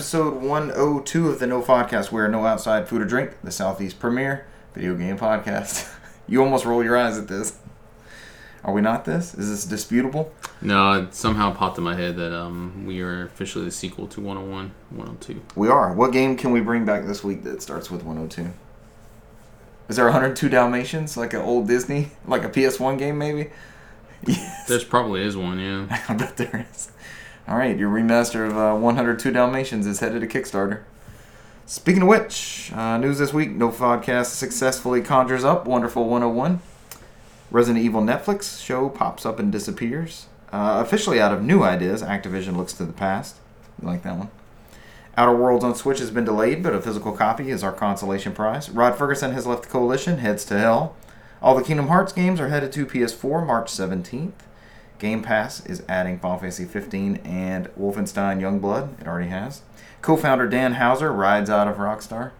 episode 102 of the No Podcast, where no outside food or drink, the Southeast premier video game podcast. you almost roll your eyes at this. Are we not this? Is this disputable? No, it somehow popped in my head that um, we are officially the sequel to 101, 102. We are. What game can we bring back this week that starts with 102? Is there 102 Dalmatians, like an old Disney, like a PS1 game maybe? Yes. There's probably is one, yeah. I bet there is. All right, your remaster of uh, 102 Dalmatians is headed to Kickstarter. Speaking of which, uh, news this week: No Podcast successfully conjures up Wonderful 101. Resident Evil Netflix show pops up and disappears. Uh, officially out of new ideas, Activision looks to the past. You like that one? Outer Worlds on Switch has been delayed, but a physical copy is our consolation prize. Rod Ferguson has left the coalition, heads to hell. All the Kingdom Hearts games are headed to PS4 March 17th. Game Pass is adding Final Fantasy 15 and Wolfenstein Youngblood. It already has. Co-founder Dan Houser rides out of Rockstar.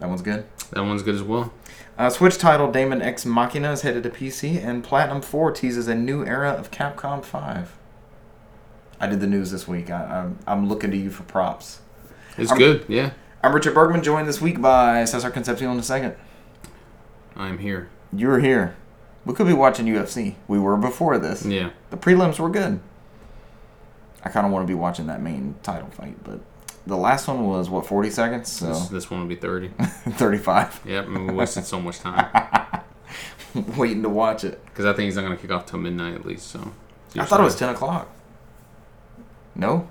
That one's good. That one's good as well. Uh, Switch title Daemon X Machina is headed to PC, and Platinum 4 teases a new era of Capcom 5. I did the news this week. I, I'm, I'm looking to you for props. It's I'm- good, yeah. I'm Richard Bergman, joined this week by Cesar Concepcion II. I'm here. You're here. We could be watching UFC. We were before this. Yeah. The prelims were good. I kind of want to be watching that main title fight, but the last one was what 40 seconds, so This, this one will be 30. 35. Yep, we wasted so much time. Waiting to watch it. Because I think he's not going to kick off till midnight at least, so. I thought it was 10 o'clock. No,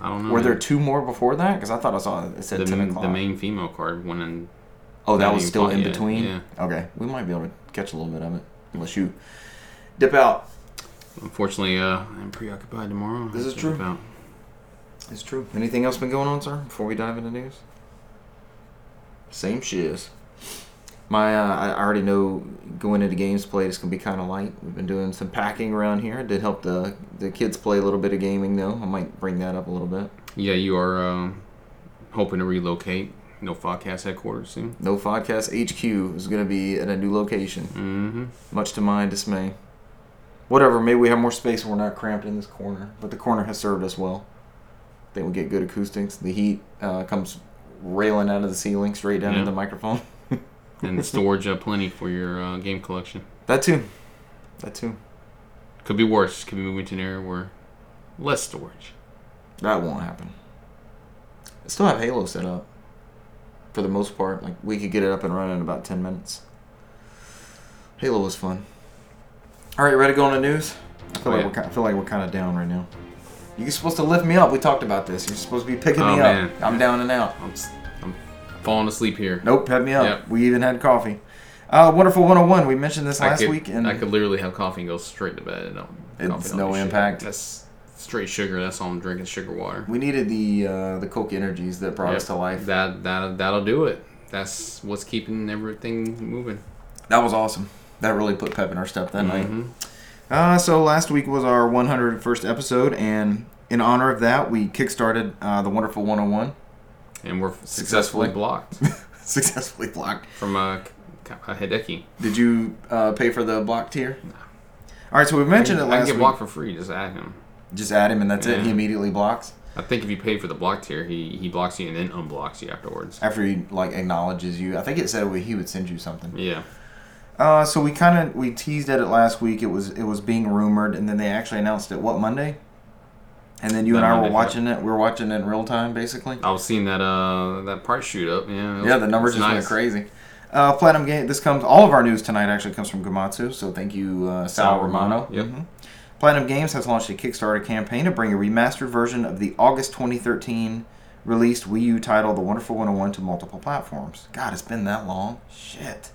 I don't know. were there two more before that? Because I thought I saw it said the, 10 o'clock. the main female card went in. Oh, that was still in yet, between. yeah. Okay, we might be able to catch a little bit of it unless you dip out. Unfortunately, uh, I'm preoccupied tomorrow. This is true. out. It's true. Anything else been going on, sir? Before we dive into news. Same shiz. My, uh, I already know going into games played it's gonna be kind of light. We've been doing some packing around here. It did help the the kids play a little bit of gaming though. I might bring that up a little bit. Yeah, you are um, hoping to relocate. No podcast headquarters soon. No Podcast HQ is gonna be at a new location, Mm-hmm. much to my dismay. Whatever. Maybe we have more space and we're not cramped in this corner. But the corner has served us well. I think we get good acoustics. The heat uh, comes railing out of the ceiling straight down Yeah. into the microphone. And storage uh, plenty for your uh, game collection. That too. That too. Could be worse. Could be moving to an area where less storage. That won't happen. I still have Halo set up. For the most part, like we could get it up and running in about ten minutes. Halo was fun. All right, ready to go on the news? I feel Oh, like yeah. we're I feel like we're kind of down right now. You're supposed to lift me up. We talked about this. You're supposed to be picking Oh, me man. up. I'm down and out. I'm, I'm falling asleep here. Nope, pep me up. Yep. We even had coffee. Uh, Wonderful 101. We mentioned this I last could, week, and I could literally have coffee and go straight to bed. No, It's no do shit. impact. That's straight sugar. That's all I'm drinking. Sugar water. we needed the uh, the Coke energies that brought us to life. That that that'll do it. That's what's keeping everything moving. That was awesome. That really put pep in our step that night. Mhm. Uh, so last week was our 101st episode, and in honor of that, we kickstarted uh, the Wonderful 101. And we're Successfully. successfully blocked Successfully blocked. from uh, a Hideki. Did you uh, pay for the block tier? All right, so we mentioned it I can last get week. blocked for free. Just add him. Just add him, and that's it. He immediately blocks I think if you pay for the block tier, he he blocks you and then unblocks you afterwards. after he like acknowledges you. I think it said he would send you something. Yeah. Uh, so we kind of we teased at it last week. It was it was being rumored, and then they actually announced it. What Monday? And then you That and I were Monday, yeah. watching it. We were watching it in real time, basically. I was seeing that uh that price shoot up. Yeah. was- Yeah, the numbers just went crazy. Uh, Platinum Game. This comes. All of our news tonight actually comes from Gematsu. So thank you, uh, Sal, Sal Romano. Romano, yep. Mhm. Platinum Games has launched a Kickstarter campaign to bring a remastered version of the August 2013 released Wii U title, The Wonderful 101, to multiple platforms. God, it's been that long. Shit.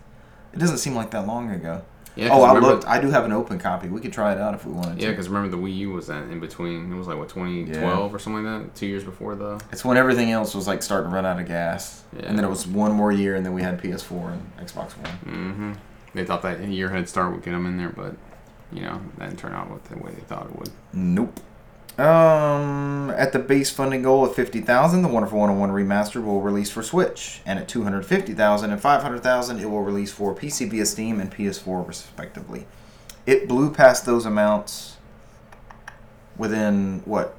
It doesn't seem like that long ago. Yeah, oh, I remember- looked. I do have an open copy. We could try it out if we wanted to. Yeah, because remember the Wii U was that in between. It was like what 2012 or something like that. Two years before the. It's when everything else was like starting to run out of gas, Yeah. and then it was one more year, and then we had PS4 and Xbox One. Mm-hmm. They thought that a year head start would get them in there, but you know that didn't turn out what the way they thought it would. Nope. Um, at the base funding goal of fifty thousand, the Wonderful 101 remaster will release for Switch, and at two hundred fifty thousand and five hundred thousand, it will release for PC via Steam and PS4 respectively. It blew past those amounts within what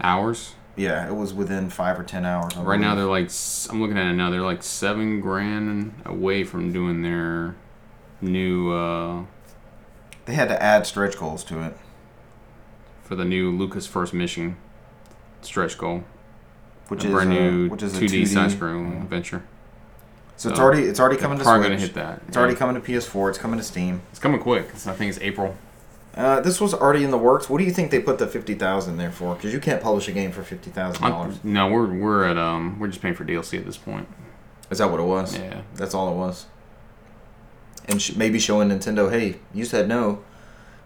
Hours. Yeah, it was within five or ten hours. I Right now they're like I'm looking at it now. They're like seven grand away from doing their new uh they had to add stretch goals to it, for the new Luka's First Mission stretch goal. which a is brand new which is 2D, 2D side scrolling yeah. adventure. So it's already it's already coming to Switch. gonna hit that. It's yeah. already coming to PS4. It's coming to Steam. It's coming quick. It's, I think it's April. Uh, this was already in the works. What do you think they put the fifty thousand there for? Because you can't publish a game for fifty thousand dollars. No, we're we're at um we're just paying for DLC at this point. Is that what it was? Yeah. That's all it was. And sh- maybe showing Nintendo, hey, you said no.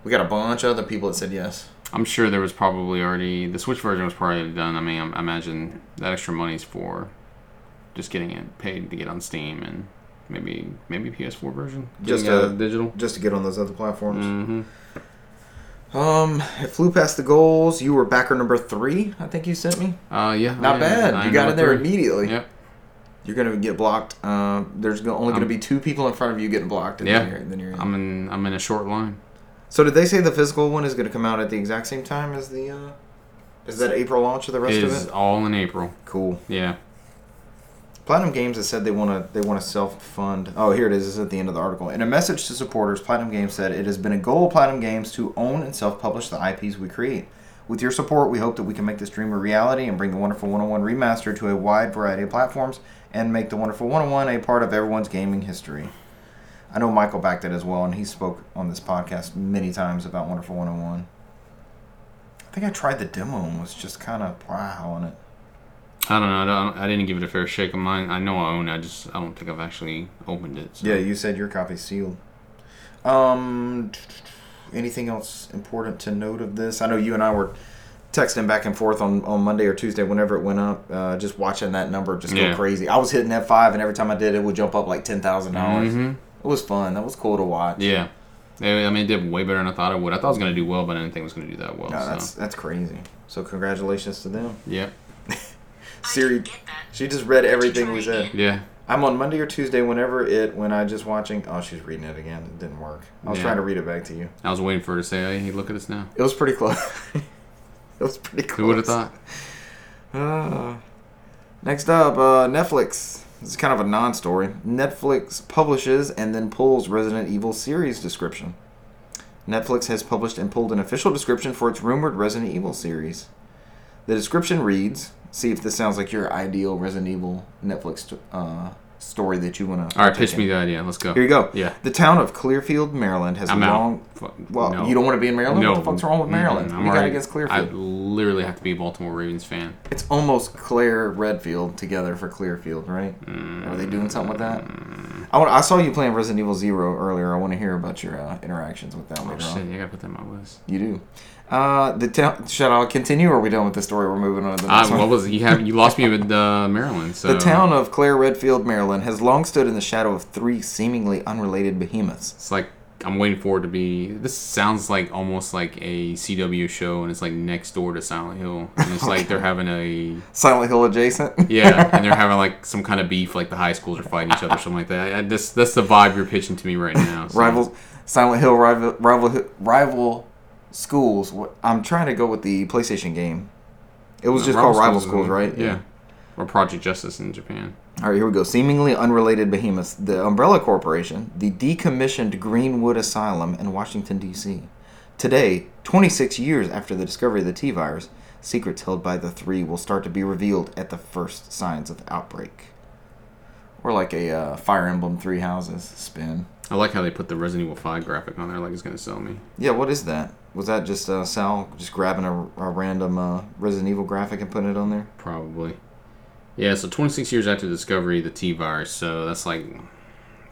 We got a bunch of other people that said yes. I'm sure there was probably already the Switch version was probably done. I mean, I imagine that extra money's for just getting it paid to get on Steam and maybe maybe PS4 version. Just uh, digital. Just to get on those other platforms. Mm-hmm. Um, it flew past the goals. You were backer number three. I think you sent me. Uh, yeah. Not yeah, bad. I You got in there three. immediately. Yep. You're gonna get blocked. Uh, there's only gonna be two people in front of you getting blocked. And Yeah. Then you're, then you're in. I'm in. I'm in a short line. so did they say the physical one is gonna come out at the exact same time as the? Uh, is that April launch of the rest It of is it? all in April. Cool. Yeah. Platinum Games has said they want to they want to self fund. Oh, here it is. This is at the end of the article. In a message to supporters, Platinum Games said it has been a goal of Platinum Games to own and self publish the IPs we create. With your support, we hope that we can make this dream a reality and bring the Wonderful 101 remaster to a wide variety of platforms and make the Wonderful 101 a part of everyone's gaming history. I know Michael backed it as well, and he spoke on this podcast many times about Wonderful 101. I think I tried the demo and was just kind of wow on it. I don't know. I, don't, I didn't give it a fair shake of mine. I know I own it. I just I don't think I've actually opened it. So. Yeah, you said your copy's sealed. Um, anything else important to note of this? I know you and I were texting back and forth on, on Monday or Tuesday whenever it went up, uh, just watching that number just Yeah. go crazy. I was hitting F5, and every time I did, it would jump up like $10,000. dollars hmm It was fun. That was cool to watch. Yeah. Yeah, I mean, it did way better than I thought it would. I thought it was going to do well, but I didn't think it was going to do that well. No, so. that's that's crazy. So congratulations to them. Yeah. Siri, she just read everything we said. Yeah. I'm on Monday or Tuesday whenever it when I just watching. Oh, she's reading it again. It didn't work. I was Yeah. trying to read it back to you. I was waiting for her to say, hey, look at us now. It was pretty close. it was pretty close. Who would have thought? Uh, next up, uh, Netflix. This is kind of a non-story. Netflix publishes and then pulls Resident Evil series description. Netflix has published and pulled an official description for its rumored Resident Evil series. The description reads: See if this sounds like your ideal Resident Evil Netflix uh, story that you want to. All right, pitch me the idea. Let's go. Here you go. Yeah. The town of Clearfield, Maryland, has I'm long. out. Well, no. you don't want to be in Maryland. No. What the fuck's wrong with Maryland? Got already- against Clearfield. I literally have to be a Baltimore Ravens fan. It's almost Claire Redfield together for Clearfield, right? Are they doing something with that? I want. I saw you playing Resident Evil Zero earlier. I want to hear about your uh, interactions with that Oh, shit. on. I got to put that on my list. You do. Uh, the town. Should I continue, or are we done with the story? We're moving on to the Uh, next one. what was you have? You lost me with uh, Maryland. So The town of Clare Redfield, Maryland, has long stood in the shadow of three seemingly unrelated behemoths. It's like I'm waiting for it to be. This sounds like almost like a CW show, and it's like next door to Silent Hill, and it's like they're having a Silent Hill adjacent. yeah, and they're having like some kind of beef, like the high schools are fighting each other, something like that. I, I, this that's the vibe you're pitching to me right now. so. Rivals, Silent Hill rival, rival, rival schools. I'm trying to go with the PlayStation game. It was just Rival called Rival Schools Schools, right? Yeah. Or Project Justice in Japan. All right, here we go. Seemingly unrelated behemoths. The Umbrella Corporation, the decommissioned Greenwood Asylum in Washington, D.C. Today, 26 years after the discovery of the T virus, secrets held by the three will start to be revealed at the first signs of outbreak. Or like a uh, Fire Emblem Three Houses spin. I like how they put the Resident Evil 5 graphic on there, like it's gonna sell me. Yeah, what is that? Was that just uh, Sal just grabbing a, a random uh, Resident Evil graphic and putting it on there? Probably. Yeah, so 26 years after the discovery of the T virus, so that's like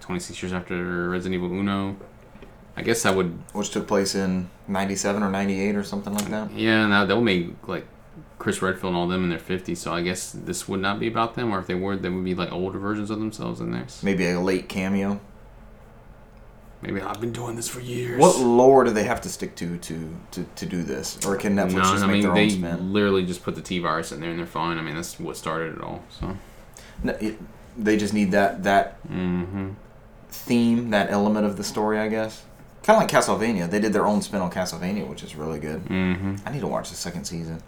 26 years after Resident Evil Uno. I guess that would, Which took place in 97 or 98 or something like that? yeah, now they'll make like Chris Redfield and all them in their 50s, so I guess this would not be about them, or if they were, they would be like older versions of themselves in this. Maybe a late cameo. Maybe I've been doing this for years. What lore do they have to stick to to to, to do this, or can Netflix No, just I make mean their they own spin? literally just put the T virus in there and they're fine. I mean that's what started it all. So. No, it- they just need that that Mm-hmm. theme, that element of the story, I guess. Kind of like Castlevania. They did their own spin on Castlevania, which is really good. Mm-hmm. I need to watch the second season.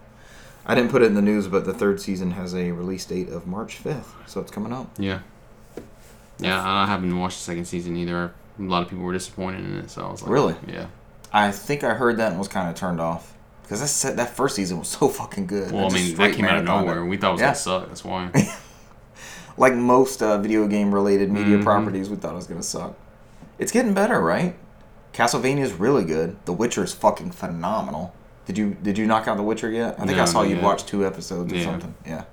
I didn't put it in the news, but the third season has a release date of March 5th, so it's coming out. Yeah. Yeah, I haven't watched the second season either. A lot of people were disappointed in it, so I was like, Really? Yeah. I think I heard that and was kind of turned off because that that first season was so fucking good. Well, I just mean, that came out of marathoned it. nowhere. We thought it was Yeah. gonna suck. That's why. Like most uh, video game related media Mhm. properties, we thought it was gonna suck. It's getting better, right? Castlevania is really good. The Witcher is fucking phenomenal. Did you did you knock out The Witcher yet? I think I saw you yet. watch two episodes or Yeah. something. Yeah.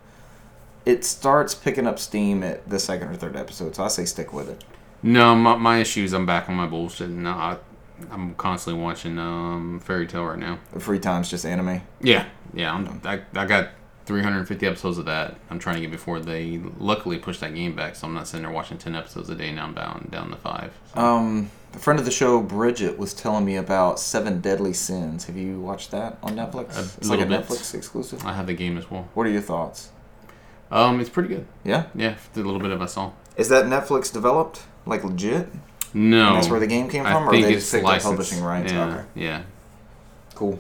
It starts picking up steam at the second or third episode, so I say stick with it. no, my, my issue is I'm back on my bullshit. And I, I'm constantly watching um, Fairy Tail right now. The free time's just anime. Yeah, yeah. I'm, I, I got 350 episodes of that. I'm trying to get before they luckily pushed that game back, so I'm not sitting there watching 10 episodes a day. Now I'm down down to five. So. Um, a friend of the show, Bridget, was telling me about Seven Deadly Sins. Have you watched that on Netflix? A it's like a bit. Netflix exclusive. I have the game as well. What are your thoughts? Um, it's pretty good. Yeah, Yeah, the little bit of I saw. is that Netflix developed like legit? No, And that's where the game came I from, or think they it's just picked up publishing rights? Yeah, Okay, yeah. cool.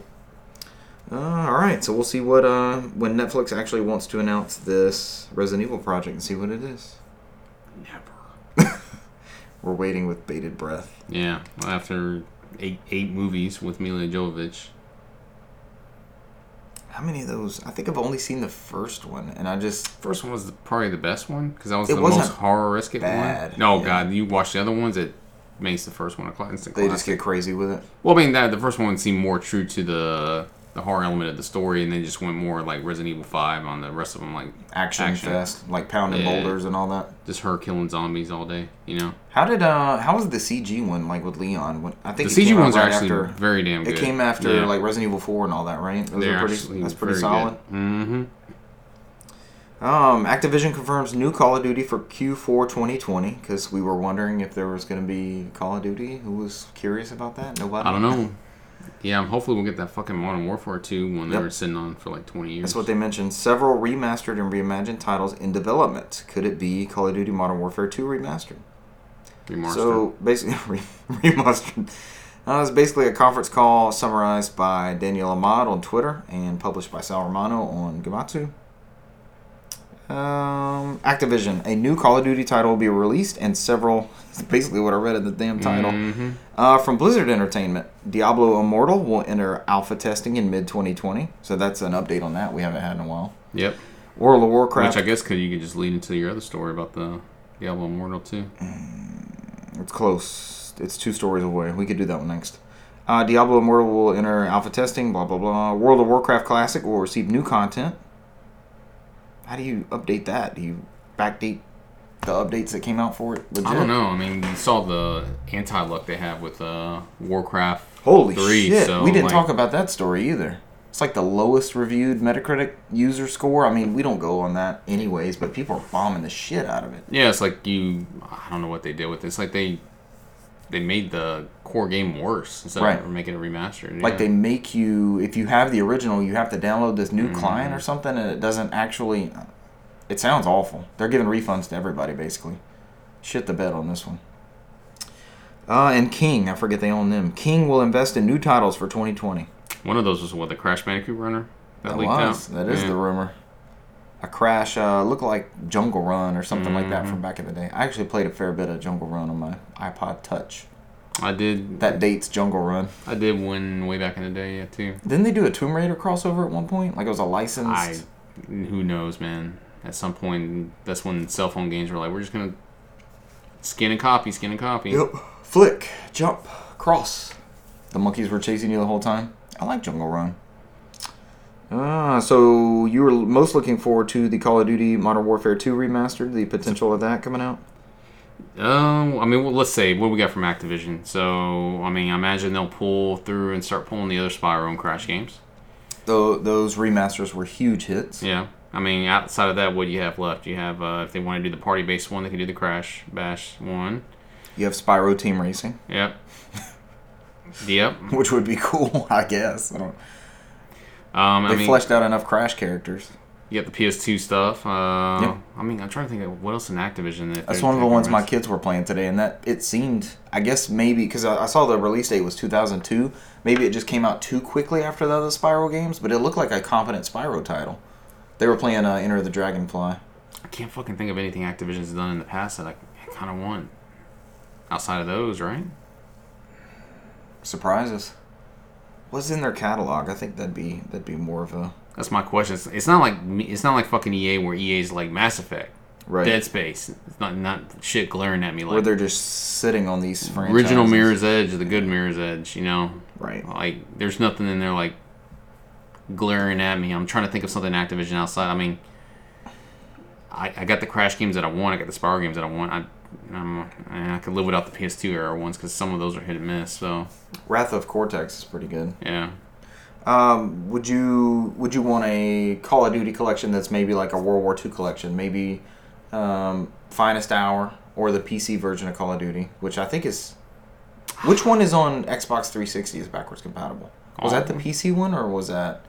Uh, all right, so we'll see what uh when Netflix actually wants to announce this Resident Evil project and see what it is. Never. We're waiting with bated breath. Yeah, after eight eight movies with Milla Jovovich. How many of those? I think I've only seen the first one, and I just First one was the, probably the best one because that was the most horror-esque bad, one. No, yeah. God, you watch the other ones, it makes the first one a instant they classic. just get crazy with it. Well, I mean, that the first one seemed more true to the the horror element of the story, and they just went more like Resident Evil Five on the rest of them, like Action, Action. fest, like pounding Yeah. boulders and all that. just her killing zombies all day. You know, How did uh how was the CG one like with Leon? When, I think the CG ones are actually after very damn good. it came after Yeah. like Resident Evil 4 and all that, right? Those They're pretty that's pretty solid. Mm-hmm. Um, Activision confirms new Call of Duty for Q4 2020 because we were wondering if there was going to be Call of Duty. Who was curious about that? Nobody. I don't know. Yeah, hopefully we'll get that fucking Modern Warfare 2 one they Yep. were sitting on for like 20 years. That's what they mentioned. Several remastered and reimagined titles in development. Could it be Call of Duty Modern Warfare 2 remastered? Remastered. So basically, remastered. Uh, it's basically a conference call summarized by Daniel Ahmad on Twitter and published by Sal Romano on Gematsu. Um, Activision, a new Call of Duty title will be released, and several. Basically, what I read in the damn title. Mhm. Uh, from Blizzard Entertainment, Diablo Immortal will enter alpha testing in mid 2020. So that's an update on that we haven't had in a while. Yep. World of Warcraft. Which I guess could you could just lead into your other story about the Diablo Immortal 2. It's close. It's two stories away. We could do that one next. Uh, Diablo Immortal will enter alpha testing. Blah blah blah. World of Warcraft Classic will receive new content. How do you update that? Do you backdate the updates that came out for it? Legit? I don't know. I mean, you saw the anti-luck they have with uh, Warcraft Holy 3. shit! So, we didn't like, talk about that story either. It's like the lowest reviewed Metacritic user score. I mean, we don't go on that anyways, but people are bombing the shit out of it. Yeah, it's like you. I don't know what they did with it. It's like they they made the core game worse instead Right. of making it remastered. Like they make you, if you have the original, you have to download this new Mm-hmm. client or something, and it doesn't actually. It sounds awful. They're giving refunds to everybody basically. Shit the bed on this one. Uh, and King, I forget they own them. King will invest in new titles for 2020. One of those was what the Crash Bandicoot runner that, That leaked was. out. That is Yeah. the rumor. A crash, uh, looked like Jungle Run or something like that Mm-hmm. from back in the day. I actually played a fair bit of Jungle Run on my iPod Touch. I did. That dates Jungle Run. I did one way back in the day, yeah, too. Didn't they do a Tomb Raider crossover at one point? Like it was a licensed. I, who knows, man. At some point, that's when cell phone games were like, we're just gonna skin and copy, skin and copy. Yep. Flick, jump, cross. The monkeys were chasing you the whole time. I like Jungle Run. Ah, so you were most looking forward to the Call of Duty Modern Warfare 2 remastered, the potential of that coming out? Um, I mean, well, let's say what we got from Activision. So, I mean, I imagine they'll pull through and start pulling the other Spyro and Crash games. Tho- those remasters were huge hits. Yeah. I mean, outside of that, what do you have left? You have, uh, if they want to do the party based one, they can do the Crash Bash one. You have Spyro Team Racing, Yep. yep. Um, which would be cool, I guess. I don't, I they mean, fleshed out enough Crash characters. You got the PS2 stuff. Uh, Yep. I mean, I'm trying to think of what else in Activision. That That's one of the ones my kids were playing today, and that it seemed, I guess maybe because I, I saw the release date was 2002. Maybe it just came out too quickly after the other Spyro games, but it looked like a competent Spyro title. They were playing uh, Enter the Dragonfly. I can't fucking think of anything Activision's done in the past that I, I kind of want. Outside of those, right? Surprises. What's in their catalog? I think that'd be that'd be more of a That's my question. It's, it's not like it's not like fucking EA where EA's like Mass Effect, right Dead Space. It's not not shit glaring at me where like they're just sitting on these franchises. original Mirror's Edge, the good Mirror's Edge. You know, Right. like there's nothing in there like glaring at me. I'm trying to think of something Activision outside. I mean, I, I got the Crash games that I want. I got the Spyro games that I want. I I'm, I could live without the PS2 era ones because some of those are hit and miss. So Wrath of Cortex is pretty good. yeah, Um, would you would you want a Call of Duty collection that's maybe like a World War II collection, maybe um, Finest Hour or the PC version of Call of Duty, which I think is which one is on Xbox 360 is backwards compatible? Was that the PC one or was that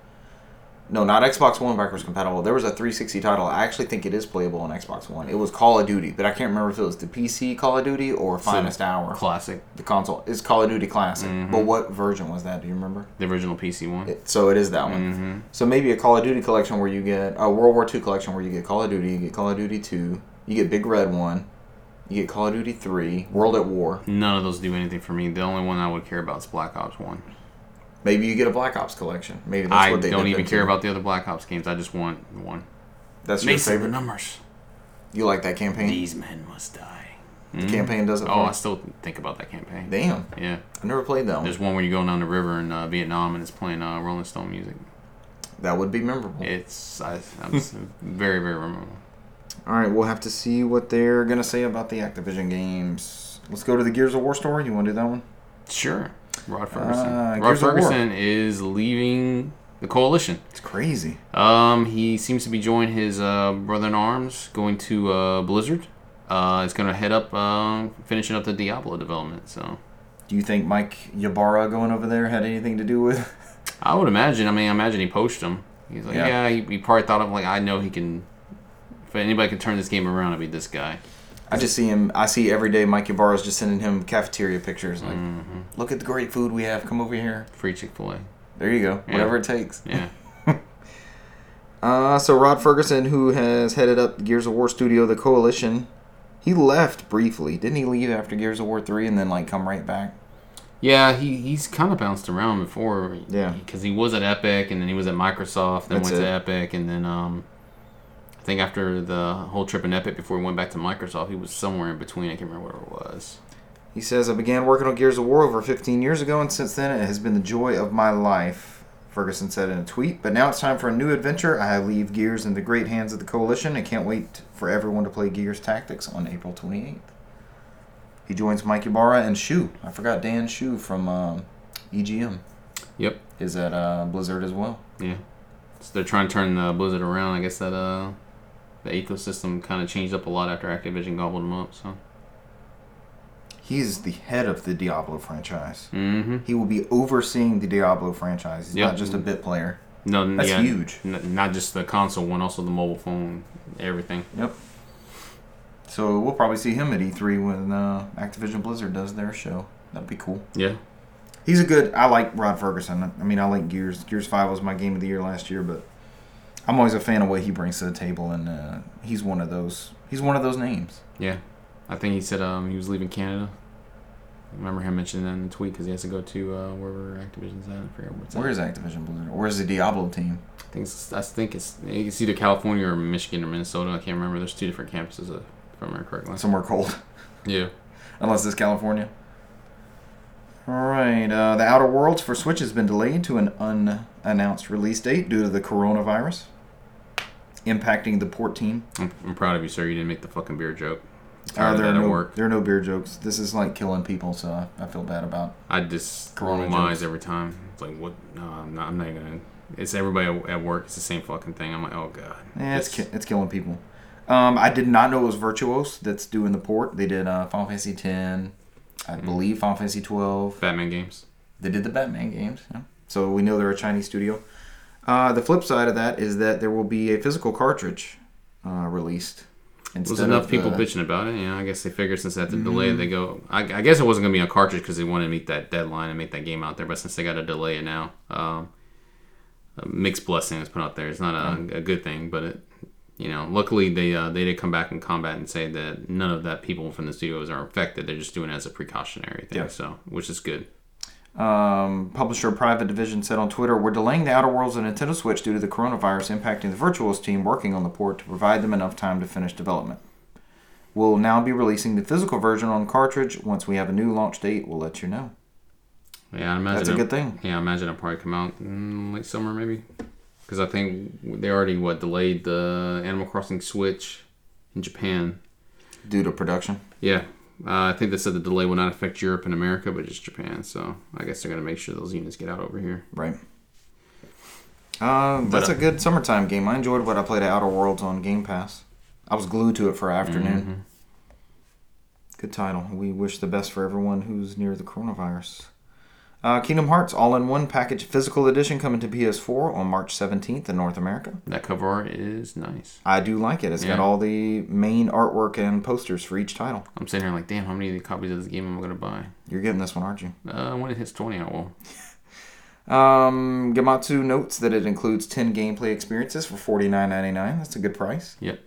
no, not Xbox One backwards compatible. There was a 360 title. I actually think it is playable on Xbox One. It was Call of Duty, but I can't remember if it was the PC Call of Duty or Finest Hour. classic, the console is Call of Duty Classic. Mhm. But what version was that? Do you remember? the original PC one. It, so it is that one. hmm So maybe a Call of Duty collection where you get a World War II collection where you get Call of Duty, you get Call of Duty Two, you get Big Red One, you get Call of Duty Three, World at War. None of those do anything for me. The only one I would care about is Black Ops One. Maybe you get a Black Ops collection. Maybe that's I what they don't even into. care about the other Black Ops games. I just want one. That's your Mason, the favorite. numbers. You like that campaign? These men must die. The Mhm. campaign doesn't. Oh, for I still think about that campaign. damn! Yeah, I never played that one. there's one where you're going down the river in uh, Vietnam and it's playing uh, Rolling Stone music. That would be memorable. It's I, I'm very very memorable. All right, we'll have to see what they're gonna say about the Activision games. Let's go to the Gears of War story. You want to do that one? Sure, Rod Ferguson. Uh, Rod Gears of War. Ferguson is leaving the coalition. It's crazy. Um, he seems to be joining his uh, brother in arms, going to uh, Blizzard. Uh, he's gonna head up, uh, finishing up the Diablo development. So Do you think Mike Ybarra going over there had anything to do with? I would imagine. I mean, I imagine he poached him. He's like, Yeah. yeah, he, he probably thought of like, I know he can. If anybody can turn this game around, it'd be this guy. I just see him. I see every day Mike Ybarra's just sending him cafeteria pictures. Like, hmm look at the great food we have. Come over here. Free Chick Fil A. There you go. Yeah. Whatever it takes. Yeah. Uh, so Rod Ferguson, who has headed up Gears of War studio, the Coalition, he left briefly. Didn't he leave after Gears of War three and then like come right back? Yeah, he, he's kind of bounced around before. Yeah. Because he was at Epic, and then he was at Microsoft, then That's went it. to Epic, and then um, think after the whole trip in Epic before he went back to Microsoft, he was somewhere in between. I can't remember where it was. He says, I began working on Gears of War over 15 years ago, and since then it has been the joy of my life, Ferguson said in a tweet. But now it's time for a new adventure. I leave Gears in the great hands of the Coalition and can't wait for everyone to play Gears Tactics on April 28th. He joins Mike Ybarra and Hsu. I forgot Dan Hsu from um, EGM Yep. is at uh, Blizzard as well. Yeah. So they're trying to turn uh, Blizzard around. I guess that uh, the ecosystem kind of changed up a lot after Activision gobbled them up. So. He's the head of the Diablo franchise. Mm-hmm. He will be overseeing the Diablo franchise. He's Yep. not just a bit player. No, That's yeah, huge. N- not just the console one, also the mobile phone, everything. Yep. So we'll probably see him at E3 when uh, Activision Blizzard does their show. That'd be cool. Yeah. He's a good. I like Rod Ferguson. I mean, I like Gears. Gears Five was my game of the year last year, but I'm always a fan of what he brings to the table, and uh, he's one of those. He's one of those names. Yeah, I think he said um, he was leaving Canada. I remember him mentioning that in the tweet because he has to go to uh, wherever Activision's at. I forget where it's at. Where is Activision Blizzard? Where's the Diablo team? I think it's, I think it's it's either California or Michigan or Minnesota. I can't remember. There's two different campuses, uh, if I remember correctly. Somewhere cold, Yeah. unless it's California. All right. Uh, the Outer Worlds for Switch has been delayed to an unannounced release date due to the coronavirus impacting the port team. I'm, I'm proud of you, sir. You didn't make the fucking beer joke. Uh, there, are no, work. there are no beer jokes. This is like killing people, so I, I feel bad about. I just Corona my eyes every time. It's like, what? No, I'm not, I'm not gonna. It's everybody at- work. It's the same fucking thing. I'm like, oh god. Yeah, it's It's- ki- it's killing people. Um, I did not know it was Virtuos that's doing the port. They did uh, Final Fantasy X, I Mm. believe Final Fantasy twelve. Batman games. They did the Batman games. Yeah. So we know they're a Chinese studio. Uh, the flip side of that is that there will be a physical cartridge uh, released. There's enough people the- bitching about it. You know, I guess they figured since they had to delay it, they go. I, I guess it wasn't gonna be on cartridge because they wanted to meet that deadline and make that game out there. But since they got to delay it now, um, a mixed blessing is put out there. It's not a, a good thing, but it, you know, luckily they uh, they did come back in combat and say that none of that people from the studios are affected. They're just doing it as a precautionary thing. Yeah. So, which is good. Um, publisher Private Division said on Twitter, "We're delaying the Outer Worlds on Nintendo Switch due to the coronavirus impacting the Virtuos team working on the port to provide them enough time to finish development. We'll now be releasing the physical version on cartridge. Once we have a new launch date, we'll let you know. Yeah, I imagine That's a it- good thing. Yeah, I imagine it'll probably come out in late summer maybe, because I think they already what delayed the Animal Crossing Switch in Japan. Due to production, Yeah, uh, I think they said the delay will not affect Europe and America, but just Japan. So I guess they're gonna make sure those units get out over here. right? Uh, that's uh, a good summertime game. I enjoyed what I played at Outer Worlds on Game Pass. I was glued to it for afternoon. Mm-hmm. Good title. We wish the best for everyone who's near the coronavirus. Uh, Kingdom Hearts All-in-One Package Physical Edition coming to PS4 on March 17th in North America. That cover art is nice. I do like it. It's got all the main artwork and posters for each title. I'm sitting here like, damn, how many copies of this game am I gonna buy? You're getting this one, aren't you? Uh, when it hits 20, I will. Um, Gematsu notes that it includes 10 gameplay experiences for $49.99. That's a good price. Yep.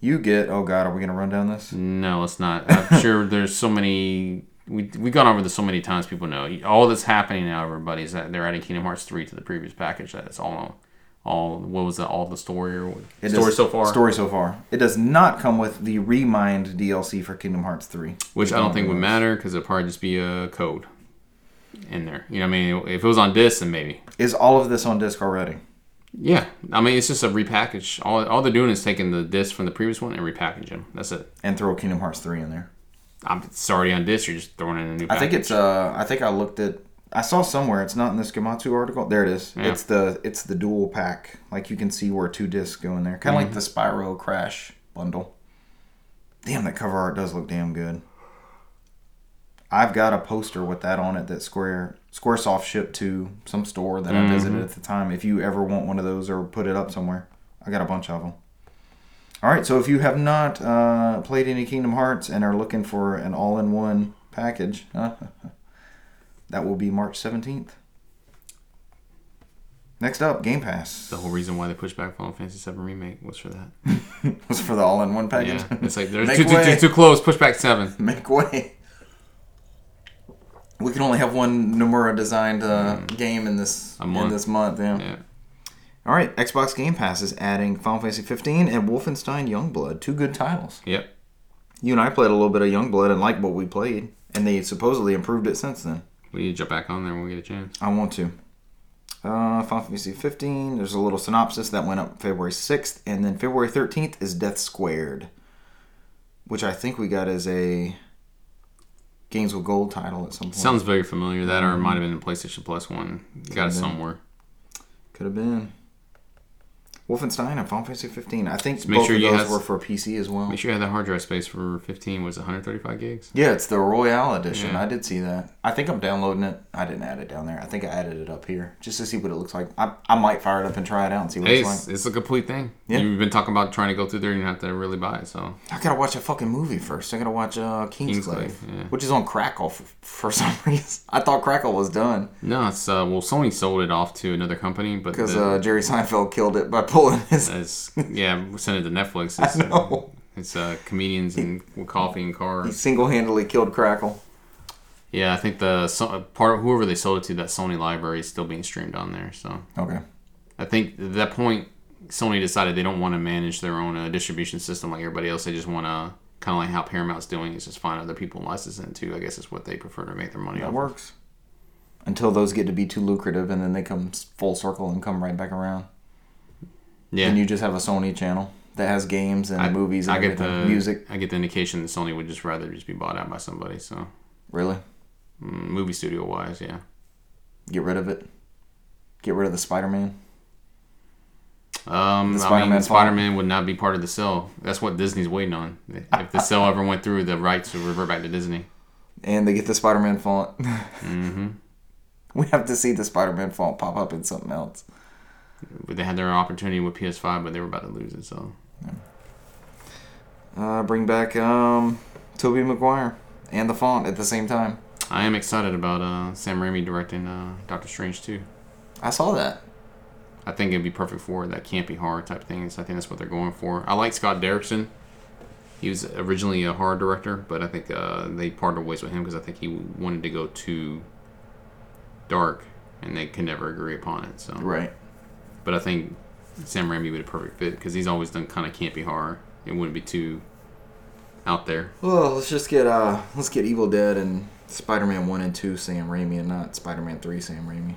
You get, oh god, are we going to run down this? No, it's not. I'm sure there's so many. We we've gone over this so many times. People know all that's happening now. Everybody is that they're adding Kingdom Hearts three to the previous package. That it's all, all what was that? All the story or It story does- so far. Story so far. It does not come with the Re Mind DLC for Kingdom Hearts 3. which I don't think would matter because it'd probably just be a code in there. You know, what I mean, if it was on disc, then maybe. Is all of this on disc already? Yeah, I mean, it's just a repackage. All, all they're doing is taking the disc from the previous one and repackaging them. That's it. And throw Kingdom Hearts 3 in there. It's already on disc. You're just throwing in a new. I think it's uh I think I looked at I saw somewhere it's not in this Gematsu article. There it is. Yeah. It's the it's the dual pack. Like you can see where two discs go in there. Kind of like the Spyro Crash bundle. Damn, that cover art does look damn good. I've got a poster with that on it that Square SquareSoft shipped to some store that I visited at the time. If you ever want one of those or put it up somewhere, I got a bunch of them. All right, so if you have not uh, played any Kingdom Hearts and are looking for an all-in-one package, that will be March seventeenth. Next up, Game Pass. the whole reason why they pushed back Final Fantasy VII remake was for that. was for the all-in-one package. Yeah, it's like they're too, too, too, too close. Push back seven. Make way. We can only have one Nomura designed uh, game in this in month. this month. Yeah. Yeah. All right, Xbox Game Pass is adding Final Fantasy 15 and Wolfenstein Youngblood, two good titles. Yep. You and I played a little bit of Youngblood and liked what we played, and they supposedly improved it since then. We need to jump back on there when we get a chance. I want to. Uh, Final Fantasy 15. There's a little synopsis that went up February 6th, and then February 13th is Death Squared, which I think we got as a Games with Gold title at some point. Sounds very familiar. That or it might have been in PlayStation Plus one. Got it somewhere. Could have been. Wolfenstein and Final Fantasy 15. I think make both sure of you those has- were for PC as well. Make sure you have that hard drive space for 15. Was 135 gigs? Yeah, it's the Royale edition. Yeah. I did see that. I think I'm downloading it. I didn't add it down there. I think I added it up here just to see what it looks like. I, I might fire it up and try it out and see what Hey, it's it's, like. it's a complete thing. Yeah. You've been talking about trying to go through there and you have to really buy it. So I gotta watch a fucking movie first. I gotta watch uh, Kingsglaive, Kingsglaive, yeah. which is on Crackle for, for some reason. I thought Crackle was done no, it's uh, well, Sony sold it off to another company, but because the- uh, Jerry Seinfeld killed it by pulling it's yeah, we sent it to Netflix. It's, I know. It's uh, comedians and with coffee and cars. He single-handedly killed Crackle. Yeah, I think the so, part whoever they sold it to, that Sony library is still being streamed on there. So Okay. I think at that point, Sony decided they don't want to manage their own uh, distribution system like everybody else. They just want to kind of like how Paramount's doing is just find other people and license it too. I guess is what they prefer to make their money That off. works. Until those get to be too lucrative, and then they come full circle and come right back around. Yeah, And you just have a Sony channel that has games and movies and I get the music. I get the indication that Sony would just rather just be bought out by somebody. So Really, mm, movie studio wise, yeah. get rid of it. Get rid of the Spider-Man. Um, The Spider-Man mean. Spider-Man would not be part of the sale. That's what Disney's waiting on. If the sale ever went through, the rights would revert back to Disney. And they get the Spider-Man font. hmm we have to see the Spider-Man font pop up in something else. They had their opportunity with PS5, but they were about to lose it. So Uh, bring back um, Tobey Maguire and the font at the same time. I am excited about uh, Sam Raimi directing uh, Doctor Strange two. I saw that. I think it'd be perfect for that campy horror type thing. So I think that's what they're going for. I like Scott Derrickson. He was originally a horror director, but I think uh, they parted ways with him because I think he wanted to go too dark, and they could never agree upon it. So, Right. But I think Sam Raimi would be a perfect fit because he's always done kind of campy horror. It wouldn't be too out there. Well, let's just get uh, let's get Evil Dead and Spider-Man one and two Sam Raimi, and not Spider-Man three Sam Raimi.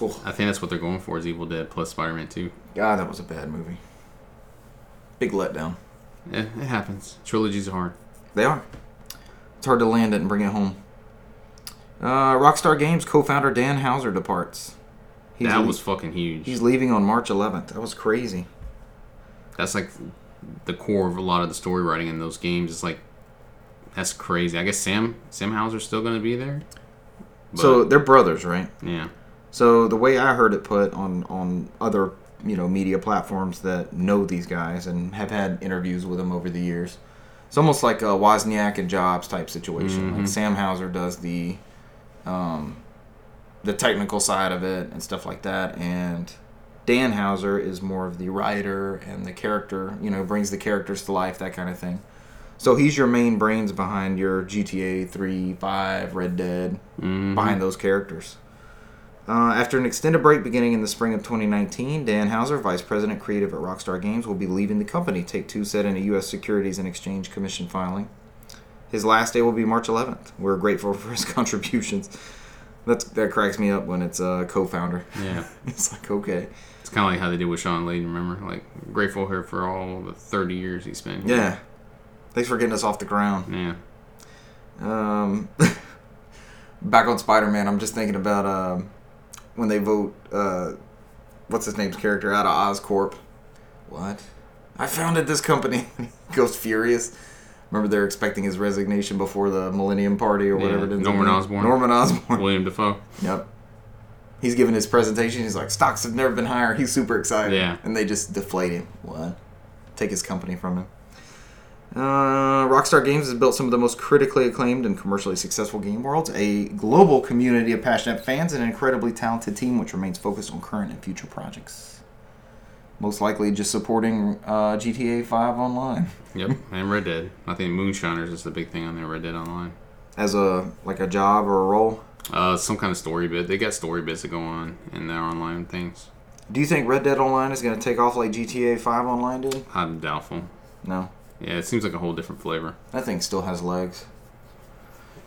Oh, I think that's what they're going for is Evil Dead plus Spider-Man 2. God, that was a bad movie. Big letdown. Yeah, it happens. Trilogies are hard. They are. It's hard to land it and bring it home. Uh, Rockstar Games co-founder Dan Houser departs. He's that le- was fucking huge. he's leaving on March 11th. That was crazy. That's like the core of a lot of the story writing in those games. It's like that's crazy. I guess Sam Sam Houser's still going to be there. But, so they're brothers, right? yeah, So the way I heard it put on on other you know media platforms that know these guys and have had interviews with them over the years, it's almost like a Wozniak and Jobs type situation. Like Mhm. Sam Houser does the um, the technical side of it and stuff like that, and Dan Houser is more of the writer and the character. You know, brings the characters to life, that kind of thing. So he's your main brains behind your GTA 3, 5, Red Dead, Mhm. behind those characters. Uh, after an extended break beginning in the spring of 2019, Dan Houser, Vice President Creative at Rockstar Games, will be leaving the company. Take Two said in a U.S. Securities and Exchange Commission filing. His last day will be March 11th. We're grateful for his contributions. That's, that cracks me up when it's a co-founder. yeah. It's like okay, It's kind of like how they did with Shawn Layden. Remember, like grateful here for all the thirty years he spent. here. yeah. Thanks for getting us off the ground. yeah. Um, back on Spider Man, I'm just thinking about um, when they vote. Uh, what's his name's character out of Oscorp? What? I founded this company. goes furious. Remember, they're expecting his resignation before the Millennium Party or whatever it ends Norman. Osborn. Norman Osborn. William Dafoe. Yep. He's giving his presentation. He's like, stocks have never been higher. He's super excited. Yeah. And they just deflate him. What? Take his company from him. Uh, Rockstar Games has built some of the most critically acclaimed and commercially successful game worlds, a global community of passionate fans, and an incredibly talented team which remains focused on current and future projects. Most likely just supporting uh, GTA 5 online Yep. and Red Dead. I think Moonshiners is the big thing on there. Red Dead Online. as a like a job or a role. Uh, some kind of story bit. They got story bits that go on in their online things. Do you think Red Dead Online is going to take off like GTA 5 online did? I'm doubtful. No. Yeah, it seems like a whole different flavor. That thing still has legs.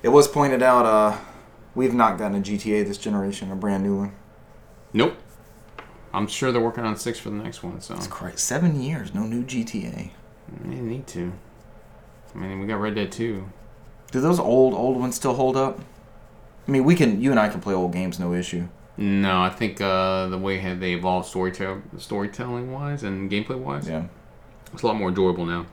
It was pointed out, uh, we've not gotten a GTA this generation, a brand new one. Nope. I'm sure they're working on six for the next one, so It's crazy. Seven years, no new GTA. they need to. I mean, we got Red Dead 2. Do those old, old ones still hold up? I mean, we can, you and I can play old games, no issue. No, I think uh, the way they evolved storytell storytelling wise and gameplay wise, Yeah. it's a lot more enjoyable now.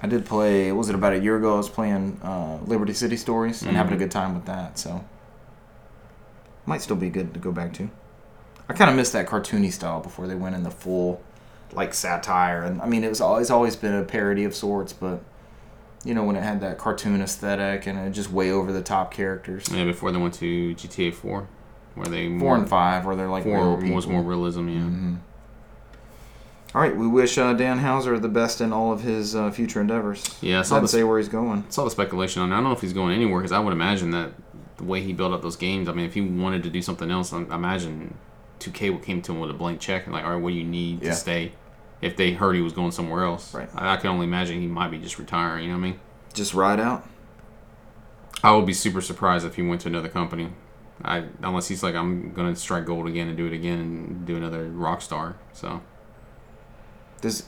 I did play, was it about a year ago? I was playing uh, Liberty City Stories and having a Mhm. good time with that, so. Might still be good to go back to. I kind of missed that cartoony style before they went in the full, like, satire. And I mean, it was always, always been a parody of sorts, but, you know, when it had that cartoon aesthetic and it just way over the top characters. Yeah, before they went to GTA 4, where they Four more, and five, where they're like four was more realism. Yeah. Mhm. All right, we wish uh, Dan Houser the best in all of his uh, future endeavors. Yeah, I saw the say where he's going. saw the speculation on. it. I don't know if he's going anywhere because I would imagine that the way he built up those games. I mean, if he wanted to do something else, I I imagine 2K came to him with a blank check and like, all right, what do you need Yeah. to stay? If they heard he was going somewhere else, Right. I, I can only imagine he might be just retiring. You know what I mean? Just ride out. I would be super surprised if he went to another company. I unless he's like, I'm gonna strike gold again and do it again and do another rock star. So Does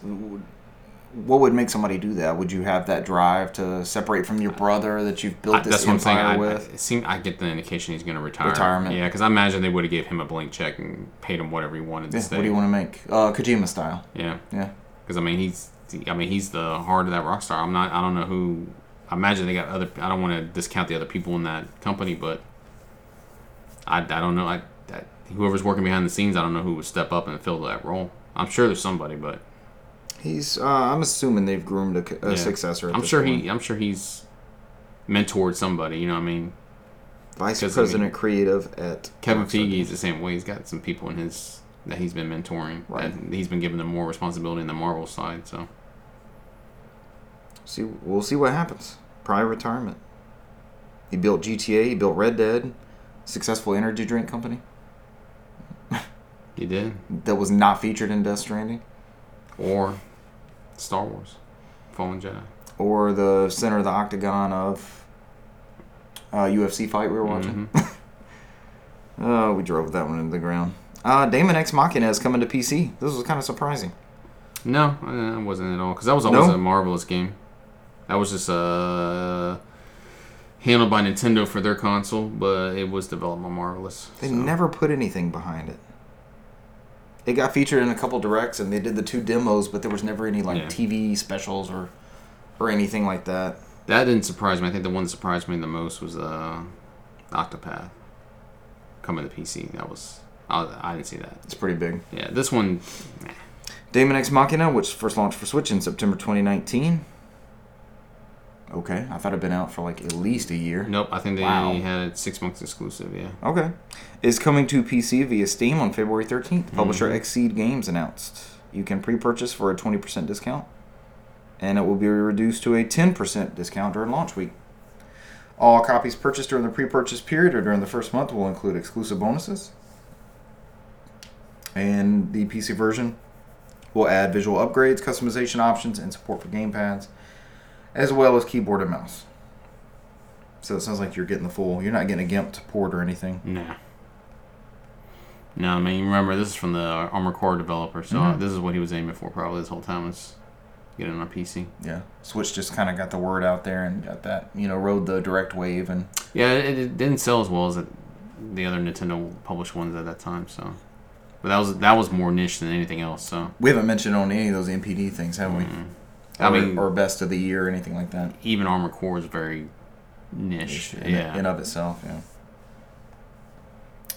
what would make somebody do that? Would you have that drive to separate from your brother that you've built I, this that's what I'm saying. empire with? I, it seem, I get the indication he's gonna retire. Retirement. Yeah, because I imagine they would have gave him a blank check and paid him whatever he wanted to Yeah, stay. what do you want to make? Uh, Kojima style. Yeah. Yeah. Because I mean, he's I mean he's the heart of that rock star. I'm not. I don't know who. I imagine they got other. I don't want to discount the other people in that company, but I, I don't know. I, I whoever's working behind the scenes, I don't know who would step up and fill that role. I'm sure there's somebody, but He's. Uh, I'm assuming they've groomed a, a Yeah. successor. At I'm sure point. he. I'm sure he's mentored somebody. You know, what I mean, Vice 'cause, I mean, President Creative at Kevin Feige is the same way. He's got some people in his that he's been mentoring. Right. He's been giving them more responsibility in the Marvel side. So See, we'll see what happens. Prior retirement. He built GTA. He built Red Dead. Successful energy drink company he did, that was not featured in Death Stranding, or Star Wars, Fallen Jedi. or the center of the octagon of uh, UFC fight we were watching. Mhm. Oh, we drove that one into the ground. Uh, Daemon X Machina is coming to PC. This was kind of surprising. No, uh, it wasn't at all. Because that was always No? a marvelous game. That was just uh, handled by Nintendo for their console, but it was developed by Marvelous. They so. never put anything behind it. It got featured in a couple directs, and they did the two demos, but there was never any like Yeah. TV specials or or anything like that. That didn't surprise me. I think the one that surprised me the most was uh, Octopath coming to PC. That was I, I didn't see that. It's pretty big. Yeah, this one. Daemon X Machina, which first launched for Switch in September 2019. Okay, I thought it'd been out for like at least a year. Nope, I think they Wow. had it six months exclusive. Yeah. Okay. Is coming to PC via Steam on February 13th. Publisher Mhm. XSEED Games announced. You can pre purchase for a 20% discount, and it will be reduced to a 10% discount during launch week. All copies purchased during the pre purchase period or during the first month will include exclusive bonuses. And the PC version will add visual upgrades, customization options, and support for gamepads, as well as keyboard and mouse. So it sounds like you're getting the full. You're not getting a GIMP port or anything. Nah. No, I mean remember this is from the Armored Core developer, so Mhm. this is what he was aiming for probably this whole time was getting on PC. Yeah, Switch just kind of got the word out there and got that, you know, rode the direct wave and Yeah, it, it didn't sell as well as it, the other Nintendo published ones at that time. So, but that was that was more niche than anything else. So, we haven't mentioned on any of those NPD things, have we? I Or- mean, or best of the year or anything like that. even Armored Core is very niche. in, yeah. in of itself, yeah.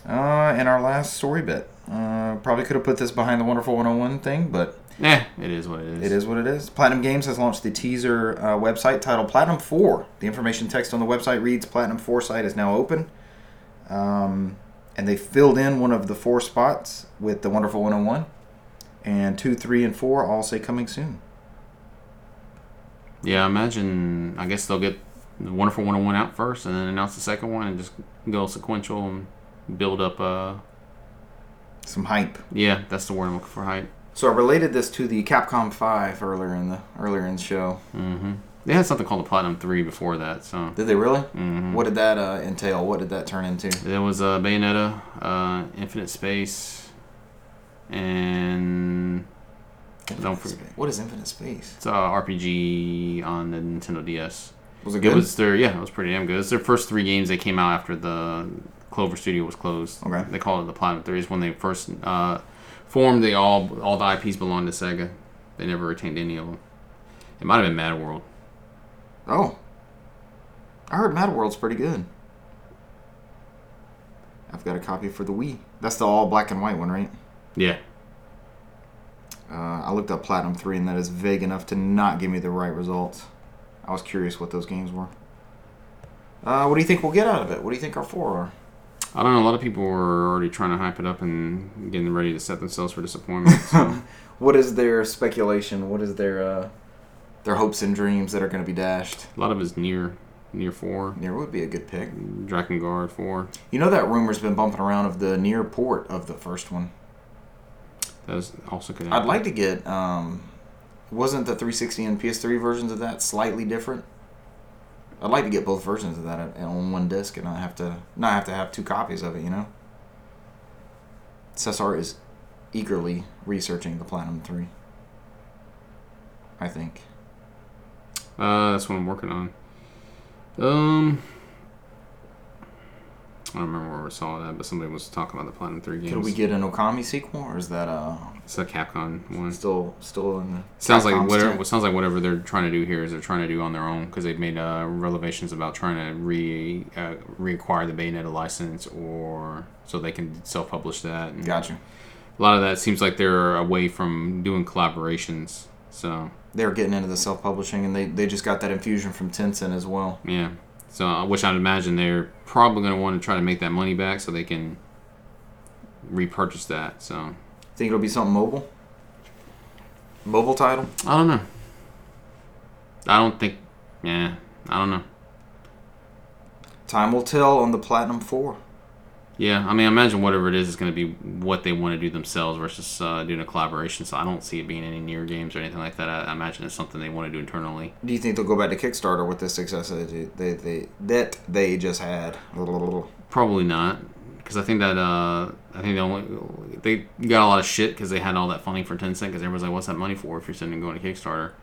Uh, and our last story bit. Uh, probably could have put this behind the Wonderful 101 thing, but Eh, it is what it is. it is what it is. Platinum Games has launched the teaser uh, website titled Platinum 4. The information text on the website reads Platinum 4 site is now open. Um, and they filled in one of the four spots with the Wonderful 101. And 2, 3, and 4 all say coming soon. Yeah, I imagine. I guess they'll get the Wonderful 101 out first, and then announce the second one, and just go sequential and build up. Uh, Some hype. yeah, that's the word I'm looking for. Hype. So I related this to the Capcom 5 earlier in the earlier in the show. Mm-hmm. They had something called the Platinum Three before that, so. Did they really? Mm-hmm. What did that uh, entail? What did that turn into? There was uh, Bayonetta, uh, Infinite Space, and Don't forget- Space. What is Infinite Space? it's a RPG on the Nintendo DS. Was it good? It was their yeah, it was pretty damn good. It's their first three games that came out after the Clover Studio was closed. Okay. They call it the Platinum Three. Is when they first uh, formed. They all all the IPs belonged to Sega. They never retained any of them. It might have been Mad World. Oh. I heard Mad World's pretty good. I've got a copy for the Wii. That's the all black and white one, right? Yeah. Uh, I looked up Platinum 3 and that is vague enough to not give me the right results. I was curious what those games were. Uh, what do you think we'll get out of it? What do you think our four are? I don't know. A lot of people were already trying to hype it up and getting ready to set themselves for disappointment. So. What is their speculation? What is their uh, their hopes and dreams that are going to be dashed? a lot of it's Nier, Nier four. Nier would be a good pick. Drakengard four. You know that rumor's been bumping around of the Nier port of the first one. That was also good. I'd like to get. Um, wasn't the 360 and PS3 versions of that slightly different? I'd like to get both versions of that on one disc and not have to not have to have two copies of it. You know. Cesar is eagerly researching the Platinum 3. I think. Uh, that's what I'm working on. Um, I don't remember where we saw that, but somebody was talking about the Platinum Three games. Could we get an Okami sequel, or is that uh It's a Capcom one. still still in the Sounds like whatever. tent? Sounds like whatever they're trying to do here is they're trying to do on their own because they've made uh, revelations about trying to re uh, reacquire the Bayonetta license or so they can self publish that. And Gotcha. A lot of that seems like they're away from doing collaborations. So They're getting into the self publishing, and they they just got that infusion from Tencent as well. yeah. So which I'd imagine they're probably going to want to try to make that money back so they can repurchase that. So Think it'll be something mobile? Mobile title? I don't know. I don't think. Yeah, I don't know. Time will tell on the Platinum Four. Yeah, I mean, I imagine whatever it is is going to be what they want to do themselves versus uh, doing a collaboration. So I don't see it being any Nier games or anything like that. I, I imagine it's something they want to do internally. Do you think they'll go back to Kickstarter with the success that they, they, they that they just had? Probably not, because I think that uh, I think the only they got a lot of shit because they had all that funding for Tencent because everyone's like, "What's that money for?" If you're sending going to Kickstarter,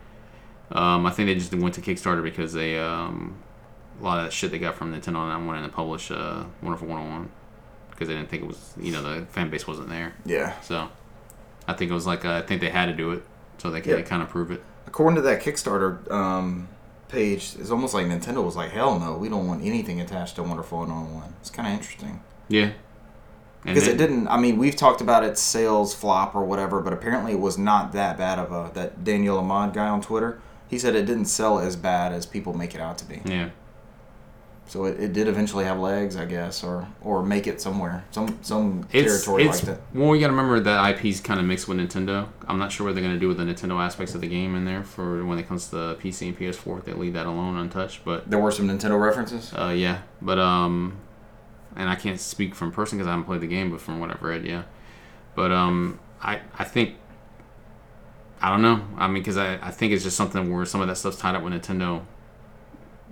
um, I think they just went to Kickstarter because they um, a lot of that shit they got from Nintendo and I wanted to publish uh, Wonderful 101 because they didn't think it was you know the fan base wasn't there. Yeah. So I think it was like uh, I think they had to do it so they could Yeah. kind of prove it. According to that Kickstarter um, page, it's almost like Nintendo was like, "Hell no, we don't want anything attached to Wonderful 101." It's kind of interesting Yeah. Because it didn't. I mean, we've talked about its sales flop or whatever, but apparently it was not that bad of a. That Daniel Ahmad guy on Twitter, he said it didn't sell as bad as people make it out to be. Yeah. So it, it did eventually have legs, I guess, or or make it somewhere, some some It's, territory it's like that. well, you got to remember that IP's kind of mixed with Nintendo. I'm not sure what they're going to do with the Nintendo aspects of the game in there for when it comes to the PC and PS4. If they leave that alone untouched, but There were some Nintendo references. uh, yeah, but um, and I can't speak from person because I haven't played the game, but from what I've read, yeah. But um, I I think I don't know. I mean, because I, I think it's just something where some of that stuff's tied up with Nintendo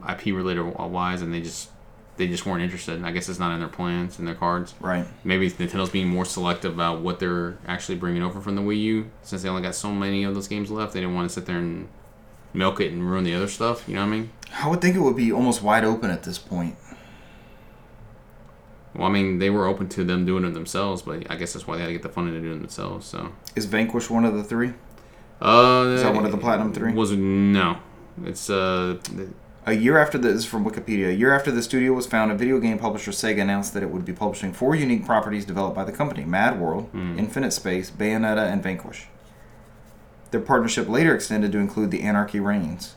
IP related wise, and they just they just weren't interested. I guess it's not in their plans and their cards. Right. Maybe Nintendo's being more selective about what they're actually bringing over from the Wii U, since they only got so many of those games left. They didn't want to sit there and milk it and ruin the other stuff. You know what I mean? I would think it would be almost wide open at this point. Well, I mean, they were open to them doing it themselves, but I guess that's why they had to get the funding to do it themselves. So, Is Vanquish one of the three? uh, Is that one of the Platinum Three? Was no, it's uh, A year after the, this is from Wikipedia. A year after the studio was founded, video game publisher Sega announced that it would be publishing four unique properties developed by the company: Mad World, hmm. Infinite Space, Bayonetta, and Vanquish. Their partnership later extended to include the Anarchy Reigns.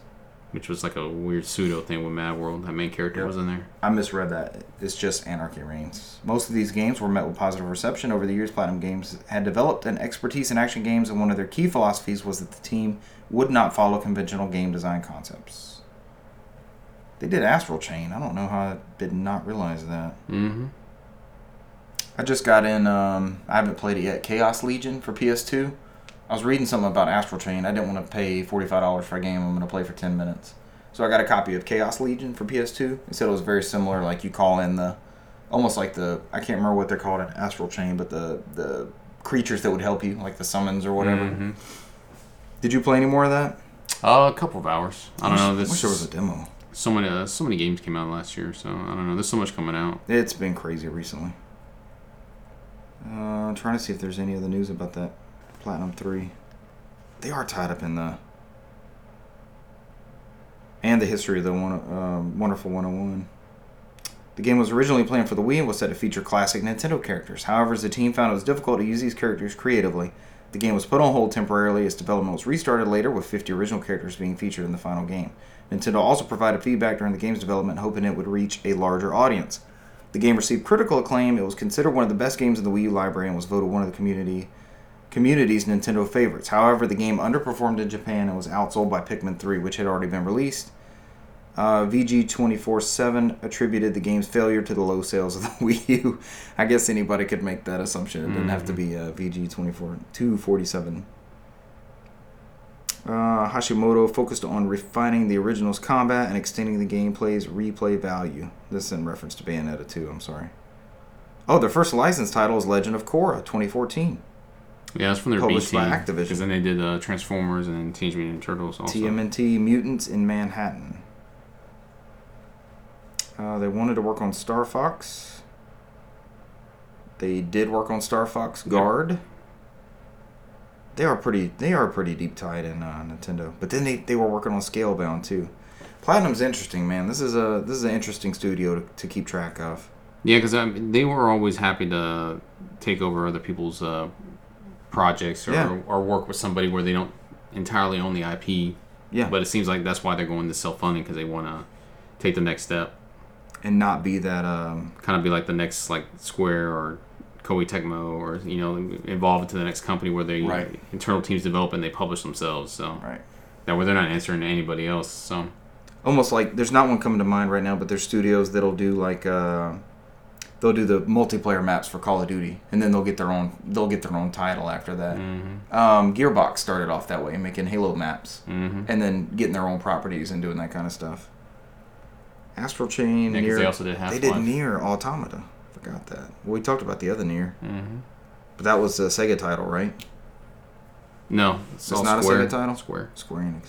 which was like a weird pseudo thing with Mad World. That main character Yep. was in there. I misread that. It's just Anarchy Reigns. Most of these games were met with positive reception. Over the years, Platinum Games had developed an expertise in action games, and one of their key philosophies was that the team would not follow conventional game design concepts. They did Astral Chain. I don't know how I did not realize that. Mm-hmm. I just got in. Um, I haven't played it yet. Chaos Legion for PS2. I was reading something about Astral Chain. I didn't want to pay forty five dollars for a game I'm going to play for ten minutes. So I got a copy of Chaos Legion for PS2. They said it was very similar. Like you call in the, almost like the I can't remember what they're called in Astral Chain, but the the creatures that would help you, like the summons or whatever. Mm-hmm. Did you play any more of that? Uh, a couple of hours. I don't know. Wish- This wish there was a demo. So many uh, so many games came out last year, so I don't know. There's so much coming out. It's been crazy recently. Uh, trying to see if there's any other news about that Platinum 3. They are tied up in the. And the history of the one, um, Wonderful 101. The game was originally planned for the Wii and was set to feature classic Nintendo characters. However, as the team found it was difficult to use these characters creatively, the game was put on hold temporarily as development was restarted later with 50 original characters being featured in the final game. Nintendo also provided feedback during the game's development, hoping it would reach a larger audience. The game received critical acclaim. It was considered one of the best games in the Wii U library and was voted one of the community community's Nintendo favorites. However, the game underperformed in Japan and was outsold by Pikmin 3, which had already been released. Uh, VG247 attributed the game's failure to the low sales of the Wii U. I guess anybody could make that assumption. It didn't have to be uh, VG247. Uh, Hashimoto focused on refining the original's combat and extending the gameplay's replay value. This is in reference to Bayonetta 2, I'm sorry. Oh, their first licensed title is Legend of Korra 2014. Yeah, it's from their B Published team. by Activision. Because then they did uh, Transformers and Teenage Mutant Turtles also. TMNT Mutants in Manhattan. Uh, they wanted to work on Star Fox. They did work on Star Fox Guard. They are pretty. They are pretty deep tied in uh, Nintendo. But then they, they were working on Scalebound too. Platinum's interesting, man. This is a this is an interesting studio to, to keep track of. Yeah, because they were always happy to take over other people's uh, projects or, Yeah. or work with somebody where they don't entirely own the IP. Yeah. But it seems like that's why they're going to self funding because they want to take the next step, and not be that um kind of be like the next like Square or Koei Tecmo or you know evolve into the next company where they Right. internal teams develop and they publish themselves. So right. that way they're not answering to anybody else. So Almost like there's not one coming to mind right now, but there's studios that'll do like uh they'll do the multiplayer maps for Call of Duty, and then they'll get their own they'll get their own title after that. mm-hmm. Um, Gearbox started off that way, making Halo maps, Mm-hmm. and then getting their own properties and doing that kind of stuff. Astral Chain, Yeah, Nier, they also did Half they did. Nier Automata. Forgot that. Well, we talked about the other Nier, Mm-hmm. but that was a Sega title, right? No, it's, It's not a Sega title? Square. Square Enix.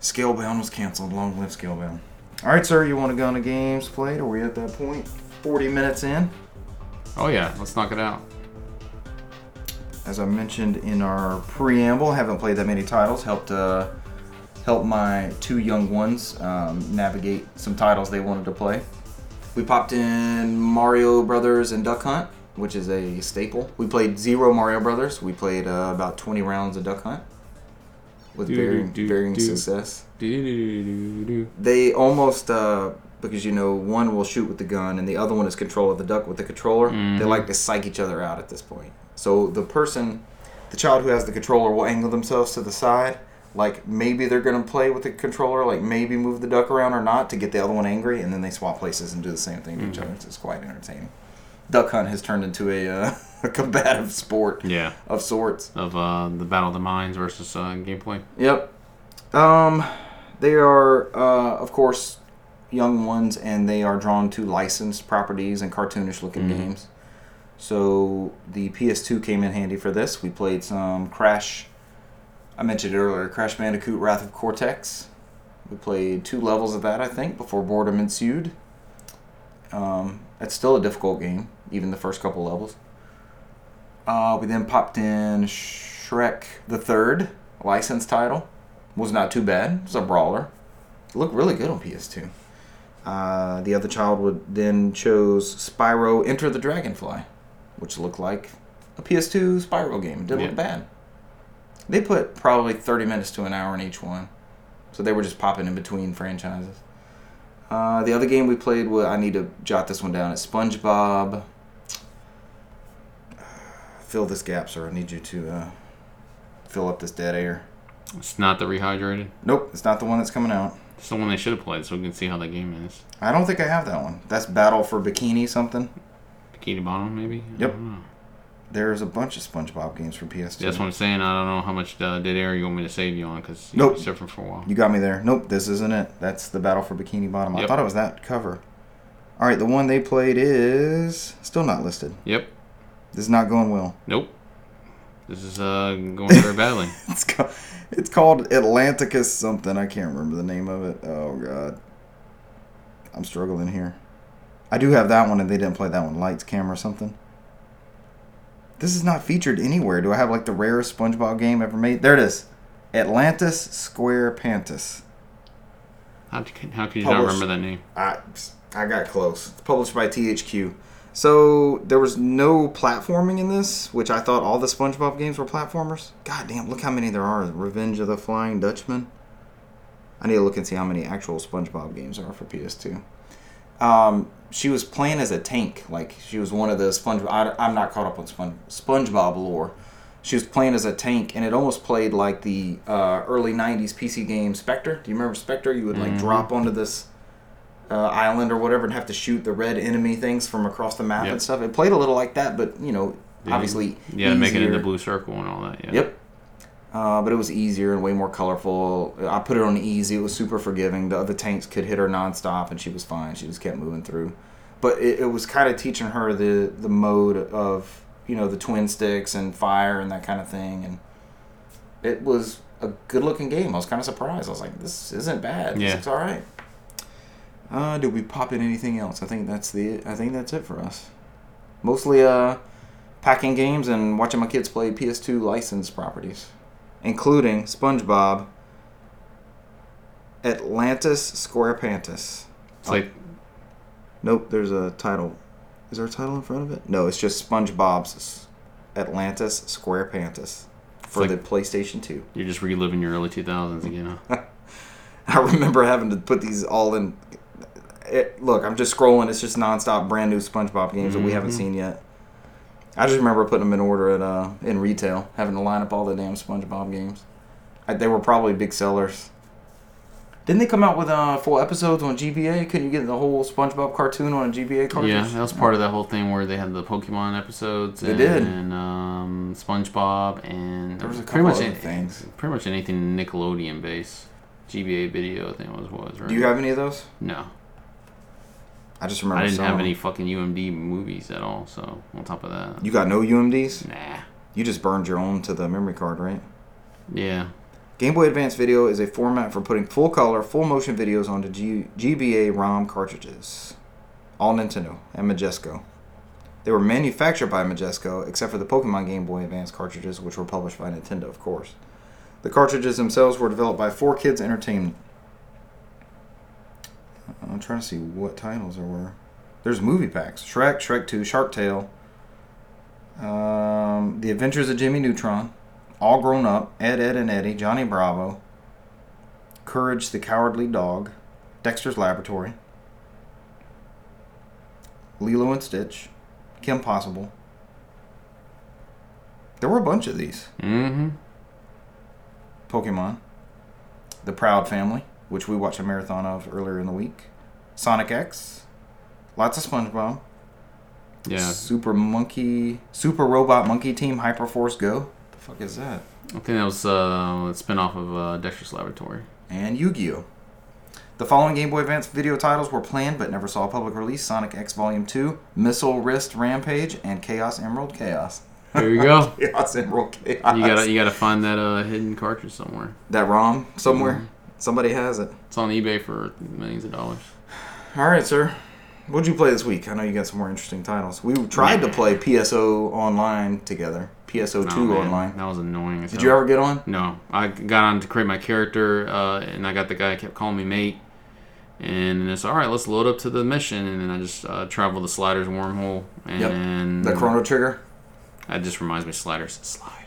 Scalebound was canceled. Long live Scalebound. All right, sir. You want to go into games played? Are we at that point? Forty minutes in. Oh yeah, let's knock it out. As I mentioned in our preamble, haven't played that many titles. Helped uh, help my two young ones um, navigate some titles they wanted to play. We popped in Mario Brothers and Duck Hunt, which is a staple. We played zero Mario Brothers. We played uh, about 20 rounds of Duck Hunt with Do, varying, do, varying do. success. They almost uh, because you know one will shoot with the gun and the other one is control of the duck with the controller. They Mhm. like to psych each other out at this point. So the person, the child who has the controller, will angle themselves to the side, like maybe they're gonna play with the controller, like maybe move the duck around or not to get the other one angry, and then they swap places and do the same thing to each Mhm. other. It's quite entertaining. Duck hunt has turned into a, uh, a combative sport Yeah, of sorts. of uh, the Battle of the Minds versus uh, gameplay. Yep. Um, they are, uh, of course, young ones, and they are drawn to licensed properties and cartoonish looking Mhm. games. So the PS2 came in handy for this. We played some Crash. I mentioned earlier, Crash Bandicoot: Wrath of Cortex. We played two levels of that, I think, before boredom ensued. Um, it's still a difficult game, even the first couple levels. Uh, we then popped in Shrek the Third, licensed title. Was not too bad. It's a brawler. It looked really good on PS2. Uh, the other child would then chose Spyro Enter the Dragonfly, which looked like a PS2 Spyro game. It didn't Yeah. look bad. They put probably 30 minutes to an hour in each one. So they were just popping in between franchises. Uh, the other game we played, was, I need to jot this one down, it's SpongeBob. Fill this gap, sir. I need you to uh, fill up this dead air. It's not the rehydrated. Nope, it's not the one that's coming out. It's the one they should have played, so we can see how that game is. I don't think I have that one. That's Battle for Bikini something. Bikini Bottom, maybe. Yep. There's a bunch of SpongeBob games for PS2. That's what I'm saying. I don't know how much uh, dead air you want me to save you on because Nope. you're surfing for a while. You got me there. Nope, this isn't it. That's the Battle for Bikini Bottom. I thought it was that cover. All right, the one they played is still not listed. Yep. This is not going well. Nope. This is uh, going very badly. It's called, it's called Atlanticus something. I can't remember the name of it. Oh god, I'm struggling here. I do have that one, and they didn't play that one. Lights, camera, something. This is not featured anywhere. Do I have like the rarest SpongeBob game ever made? There it is. Atlantis Square Pantis. How, c- how could you not remember that name? I I got close. It's published by THQ. So there was no platforming in this, which I thought all the SpongeBob games were platformers. God damn, look how many there are. Revenge of the Flying Dutchman. I need to look and see how many actual SpongeBob games are for PS2. Um, she was playing as a tank, like she was one of the SpongeBob. I, I'm not caught up on Spon- SpongeBob lore. She was playing as a tank, and it almost played like the uh, early '90s PC game Spectre. Do you remember Spectre? You would like Mhm. drop onto this uh, island or whatever and have to shoot the red enemy things from across the map Yep. and stuff. It played a little like that, but you know, Yeah. obviously, Yeah, make it into easier. blue circle and all that. Yeah. Yep. Uh, but it was easier and way more colorful. I put it on easy. It was super forgiving. The other tanks could hit her nonstop, and she was fine. She just kept moving through. But it, it was kind of teaching her the the mode of you know the twin sticks and fire and that kind of thing. And it was a good looking game. I was kind of surprised. I was like, this isn't bad. Yeah. This looks all right. Uh, did we pop in anything else? I think that's the. I think that's it for us. Mostly uh, packing games and watching my kids play PS2 licensed properties, including SpongeBob, Atlantis SquarePantis. It's like Nope, there's a title. Is there a title in front of it? No, it's just SpongeBob's Atlantis SquarePantis for like- the PlayStation 2. you're just reliving your early 2000s again. Huh? I remember having to put these all in. It, look, I'm just scrolling. It's just nonstop brand new SpongeBob games that we haven't Mhm. seen yet. I just remember putting them in order at uh, in retail, having to line up all the damn SpongeBob games. I, they were probably big sellers. Didn't they come out with uh, full episodes on GBA? Couldn't you get the whole SpongeBob cartoon on a GBA cartridge? Yeah, that was part of that whole thing where they had the Pokemon episodes. They and, did. And um, SpongeBob and There was a pretty much other any- things. Pretty much anything Nickelodeon based. GBA video, I think it was was right. Do you have any of those? No, I just remember. I didn't have any fucking UMD movies at all. So on top of that, You got no UMDs? nah. You just burned your own to the memory card, right? Yeah, Game Boy Advance Video is a format for putting full color, full motion videos onto G- GBA ROM cartridges. All Nintendo and Majesco. They were manufactured by Majesco, except for the Pokemon Game Boy Advance cartridges, which were published by Nintendo, of course. The cartridges themselves were developed by 4Kids Entertainment. I'm trying to see what titles there were. There's movie packs: Shrek, Shrek 2, Shark Tale, um, The Adventures of Jimmy Neutron, All Grown Up, Ed, Ed, and Eddie, Johnny Bravo, Courage the Cowardly Dog, Dexter's Laboratory, Lilo and Stitch, Kim Possible. There were a bunch of these. mm-hmm. Pokemon, The Proud Family, which we watched a marathon of earlier in the week, Sonic X, lots of SpongeBob, Yeah, Super Monkey, Super Robot Monkey Team Hyperforce Go. What the fuck is that? I think that was uh, a spin off of uh, Dexter's Laboratory. And Yu-Gi-Oh. The following Game Boy Advance video titles were planned but never saw public release: Sonic X Volume 2, Missile Wrist Rampage, and Chaos Emerald Chaos. There you go. Chaos Emerald Chaos. You gotta you gotta find that uh, hidden cartridge somewhere. that ROM somewhere. Mm-hmm. Somebody has it. It's on eBay for millions of dollars. All right, sir. What'd you play this week? I know you got some more interesting titles. We tried to play PSO online together. PSO two Oh, man, online. That was annoying. Did hell. you ever get on? No, I got on to create my character, uh, and I got the guy that kept calling me mate. And it's all right. Let's load up to the mission, and then I just uh, travel the sliders wormhole, and The Chrono Trigger. That just reminds me of sliders. Sliders.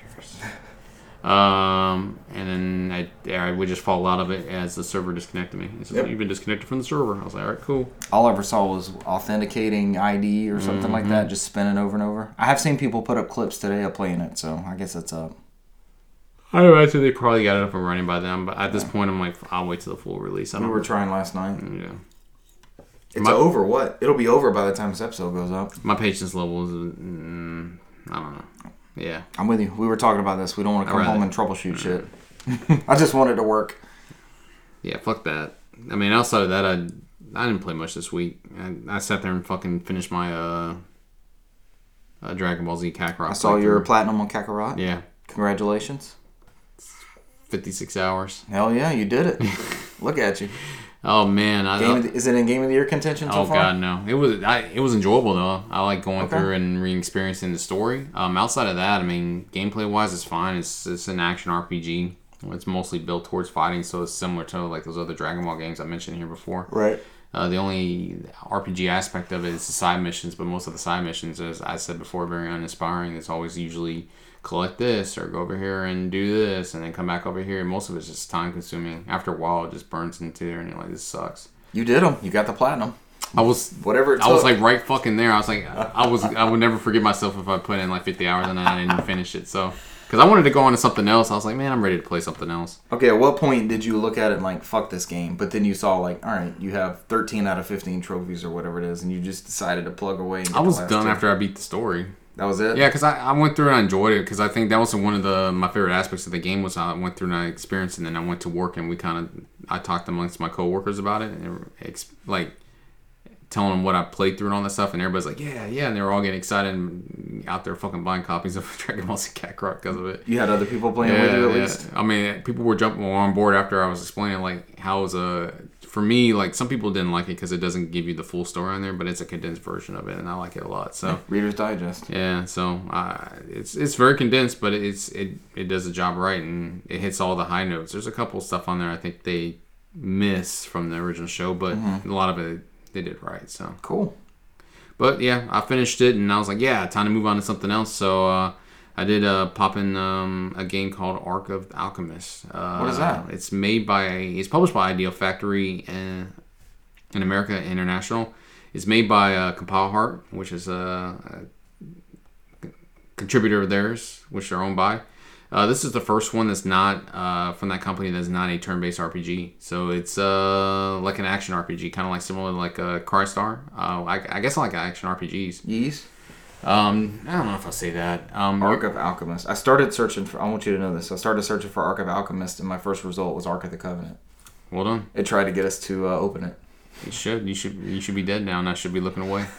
Um, and then I, I would just fall out of it as the server disconnected me. Yep. You've been disconnected from the server. I was like, all right, cool. All I ever saw was authenticating ID or something like Mm-hmm. that, just spinning over and over. I have seen people put up clips today of playing it, so I guess that's up. I imagine they probably got it up and running by then, but at this point, I'm like, I'll wait till the full release. I We were trying last night. yeah. It's My- over. What? It'll be over by the time this episode goes up. My patience level is, mm, I don't know. Yeah. I'm with you. We were talking about this. We don't want to come home and troubleshoot shit. I just want it to work. Yeah, fuck that. I mean, outside of that, I I didn't play much this week. I, I sat there and fucking finished my uh, uh Dragon Ball Z Kakarot. I saw your platinum on Kakarot. Yeah, Congratulations. 56 hours. Hell yeah, you did it. Look at you. Oh man, I Game the, is it in game of the year contention so oh far? god no. It was I it was enjoyable though. I like going Okay. through and re-experiencing the story. Um, outside of that, I mean, gameplay wise, it's fine. It's it's an action RPG. It's mostly built towards fighting, so it's similar to like those other Dragon Ball games I mentioned here before. Right. Uh, the only RPG aspect of it is the side missions, but most of the side missions, as I said before, very uninspiring. It's always usually collect this or go over here and do this and then come back over here. Most of it's just time consuming. After a while, it just burns into there and you're like, this sucks. You did them. You got the platinum. I was. Whatever. I was like right fucking there. I was like, I was. I would never forgive myself if I put in like 50 hours and I didn't finish it. So, because I wanted to go on to something else, I was like, man, I'm ready to play something else. Okay, at what point did you look at it and like, fuck this game? But then you saw like, all right, you have 13 out of 15 trophies or whatever it is, and you just decided to plug away. And I was done two. after I beat the story. That was it. Yeah, because I, I went through and I enjoyed it because I think that was one of the my favorite aspects of the game was I went through and I experienced and then I went to work and we kind of I talked amongst my coworkers about it and ex- like telling them what I played through and all that stuff and everybody's like yeah yeah and they were all getting excited and out there fucking buying copies of Dragon Ball Z Kakarot because of it. You had other people playing with you at yeah. least. I mean, people were jumping on board after I was explaining like how was a for me, like some people didn't like it because it doesn't give you the full story on there, but it's a condensed version of it, and I like it a lot. So Reader's Digest. yeah, so uh, it's it's very condensed, but it's it it does the job right, and it hits all the high notes. There's a couple stuff on there I think they miss from the original show, but a lot of it they did right. So, Cool. but yeah, I finished it, and I was like, yeah, time to move on to something else. So. uh I did uh, pop in um, a game called Ark of Alchemist. Uh, What is that? It's made by, it's published by Idea Factory in, in America International. It's made by uh, Compile Heart, which is a, a contributor of theirs, which they're owned by. Uh, this is the first one that's not uh, from that company that's not a turn-based RPG. So it's uh, like an action RPG, kind of like similar to like a Crystar. Uh, I, I guess I like action RPGs. Yeast. Um, I don't know if I'll say that. Um, Ark of Alchemist. I started searching for. I want you to know this. I started searching for Ark of Alchemist, and my first result was Ark of the Covenant. well done. It tried to get us to uh, open it. You should. You should. You should be dead now, and I should be looking away.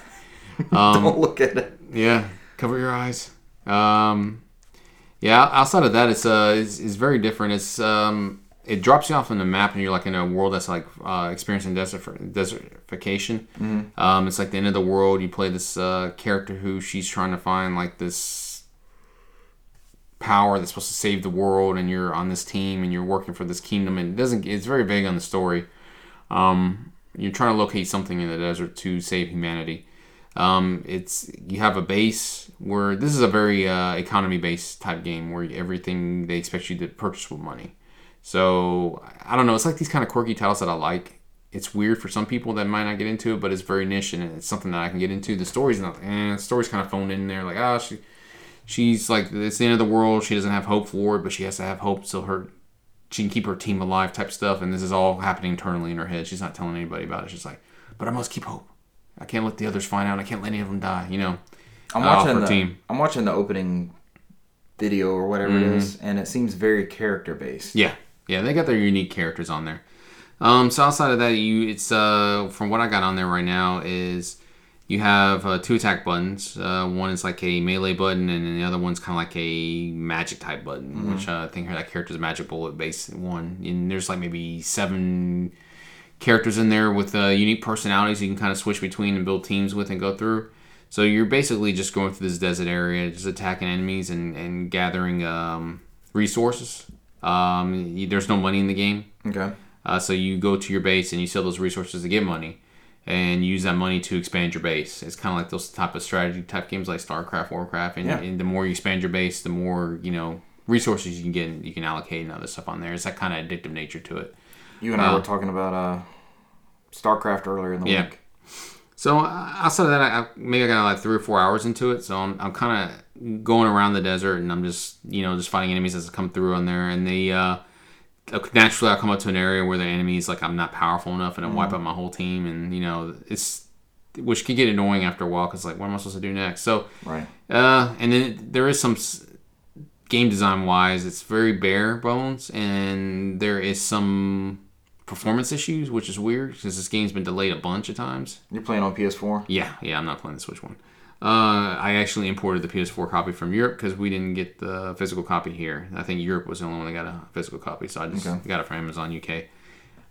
Um, Don't look at it. Yeah, cover your eyes. Um, yeah, outside of that, it's uh, it's, it's very different. It's um, it drops you off on the map, and you're like in a world that's like uh, experiencing desert desertification. Um, it's like the end of the world. You play this uh, character who she's trying to find like this power that's supposed to save the world, and you're on this team, and you're working for this kingdom. And it doesn't. It's very vague on the story. Um, you're trying to locate something in the desert to save humanity. Um, it's you have a base where this is a very uh, economy based type game where everything they expect you to purchase with money. So I don't know. It's like these kind of quirky titles that I like. It's weird for some people that might not get into it, but it's very niche and it's something that I can get into. The story's not. Eh, the story's kind of phoned in there. Like ah, she, she's like it's the end of the world. She doesn't have hope for it, but she has to have hope so her she can keep her team alive type stuff. And this is all happening internally in her head. She's not telling anybody about it. She's like, but I must keep hope. I can't let the others find out. I can't let any of them die. You know. I'm Uh, watching for the. team. I'm watching the opening video or whatever it is, and it seems very character based. Yeah, yeah, they got their unique characters on there. Um, so outside of that, you it's uh from what I got on there right now is you have uh, two attack buttons. Uh, one is like a melee button, and then the other one's kind of like a magic type button, which uh, I think that character's magic bullet based one. And there's like maybe seven characters in there with uh, unique personalities you can kind of switch between and build teams with and go through. So you're basically just going through this desert area, just attacking enemies and, and gathering um, resources. Um, y- there's no money in the game, Okay. uh, so you go to your base and you sell those resources to get money, and use that money to expand your base. It's kind of like those type of strategy type games like StarCraft, Warcraft, and, Yeah. and the more you expand your base, the more you know resources you can get, and you can allocate and other stuff on there. It's that kind of addictive nature to it. You and I were talking about uh, StarCraft earlier in the Yeah. week. So outside of that, I, I maybe I got like three or four hours into it. So I'm, I'm kind of going around the desert and I'm just you know just fighting enemies as they come through on there. And they uh, naturally I come up to an area where the enemies like I'm not powerful enough and I wipe out my whole team. And you know it's which can get annoying after a while because like what am I supposed to do next? So Right. uh, and then there is some game design wise, it's very bare bones, and there is some performance issues, which is weird because this game's been delayed a bunch of times. You're playing on PS4. Yeah, yeah, I'm not playing the Switch one. Uh, I actually imported the PS4 copy from Europe because we didn't get the physical copy here. I think Europe was the only one that got a physical copy, so I just Okay. got it from Amazon UK.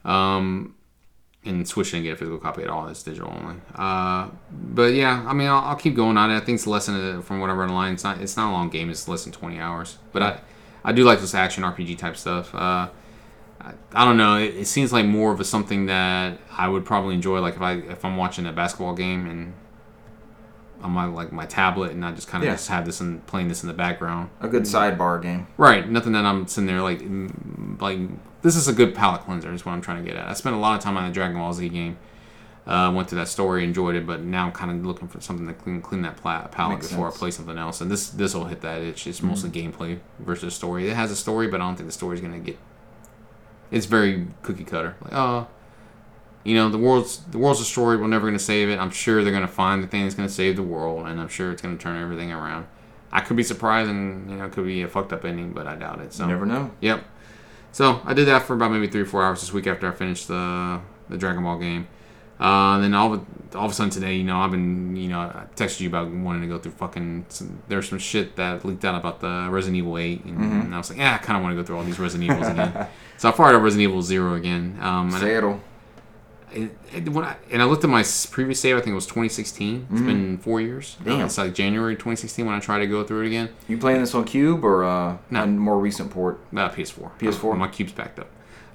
Um, and Switch didn't get a physical copy at all; it's digital only. Uh, but yeah, I mean, I'll, I'll keep going on it. I think it's less than from what I read online. It's not it's not a long game. It's less than 20 hours. But I I do like this action RPG type stuff. Uh, I, I don't know. It, it seems like more of a something that I would probably enjoy. Like if I if I'm watching a basketball game and on my like my tablet and I just kind of Yeah. just have this and playing this in the background. A good sidebar game. Right. Nothing that I'm sitting there like like this is a good palate cleanser is what I'm trying to get at. I spent a lot of time on the Dragon Ball Z game. Uh, went through that story, enjoyed it, but now I'm kind of looking for something to clean clean that pla- palate Makes before sense. I play something else. And this this will hit that itch. It's mostly gameplay versus story. It has a story, but I don't think the story is gonna get. It's very cookie cutter. Like oh, you know the world's the world's destroyed. We're never gonna save it. I'm sure they're gonna find the thing that's gonna save the world, and I'm sure it's gonna turn everything around. I could be surprised, and you know, it could be a fucked up ending, but I doubt it. So You never know. Yep. So I did that for about maybe three or four hours this week after I finished the the Dragon Ball game. Uh, and then all of, all of a sudden today, you know, I've been, you know, I texted you about wanting to go through fucking. Some, there's some shit that leaked out about the Resident Evil 8, and, and I was like, yeah, I kind of want to go through all these Resident Evils again. so I fired up Resident Evil Zero again. Um, and it'll. it, it, when I, and I looked at my previous save. I think it was 2016. It's been four years. Uh, Damn. it's like January 2016 when I tried to go through it again. You playing this on Cube or uh, No. a more recent port? Uh, PS4. PS4? My cube's backed up.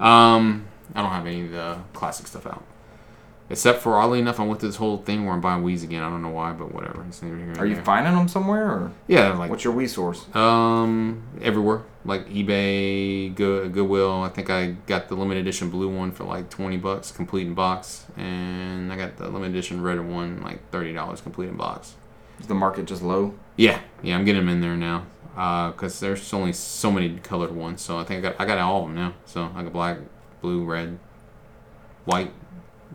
Um, I don't have any of the classic stuff out. Except for oddly enough, I went through this whole thing where I'm buying Wii's again. I don't know why, but whatever. It's neither here Are you there. finding them somewhere or Yeah, like what's your Wii source? Um, everywhere like eBay, Good, Goodwill. I think I got the limited edition blue one for like twenty bucks, complete in box, and I got the limited edition red one like thirty dollars, complete in box. Is the market just low? Yeah, yeah, I'm getting them in there now. Uh, cause there's only so many colored ones, so I think I got I got all of them now. So I got black, blue, red, white.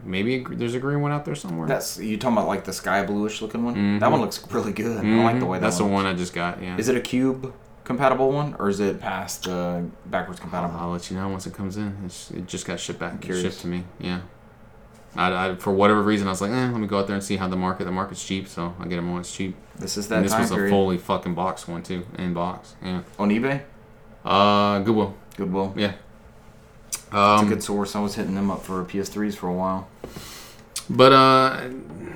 Maybe a, there's a green one out there somewhere. That's you talking about like the sky bluish looking one. Mhm. That one looks really good. I like the way Mhm, that That's one the one I just got. Yeah. Is it a cube compatible one or is it past uh, backwards compatible? I'll let you know once it comes in. It's, it just got shipped back, curious. shipped to me. Yeah. I, I, for whatever reason, I was like, eh, let me go out there and see how the market. The market's cheap, so I get them when it's cheap. This is that And this was a fully fucking box one too, in box. Yeah. on eBay. Uh, Goodwill. Goodwill. Yeah. It's Um, a good source. I was hitting them up for PS3s for a while. But uh,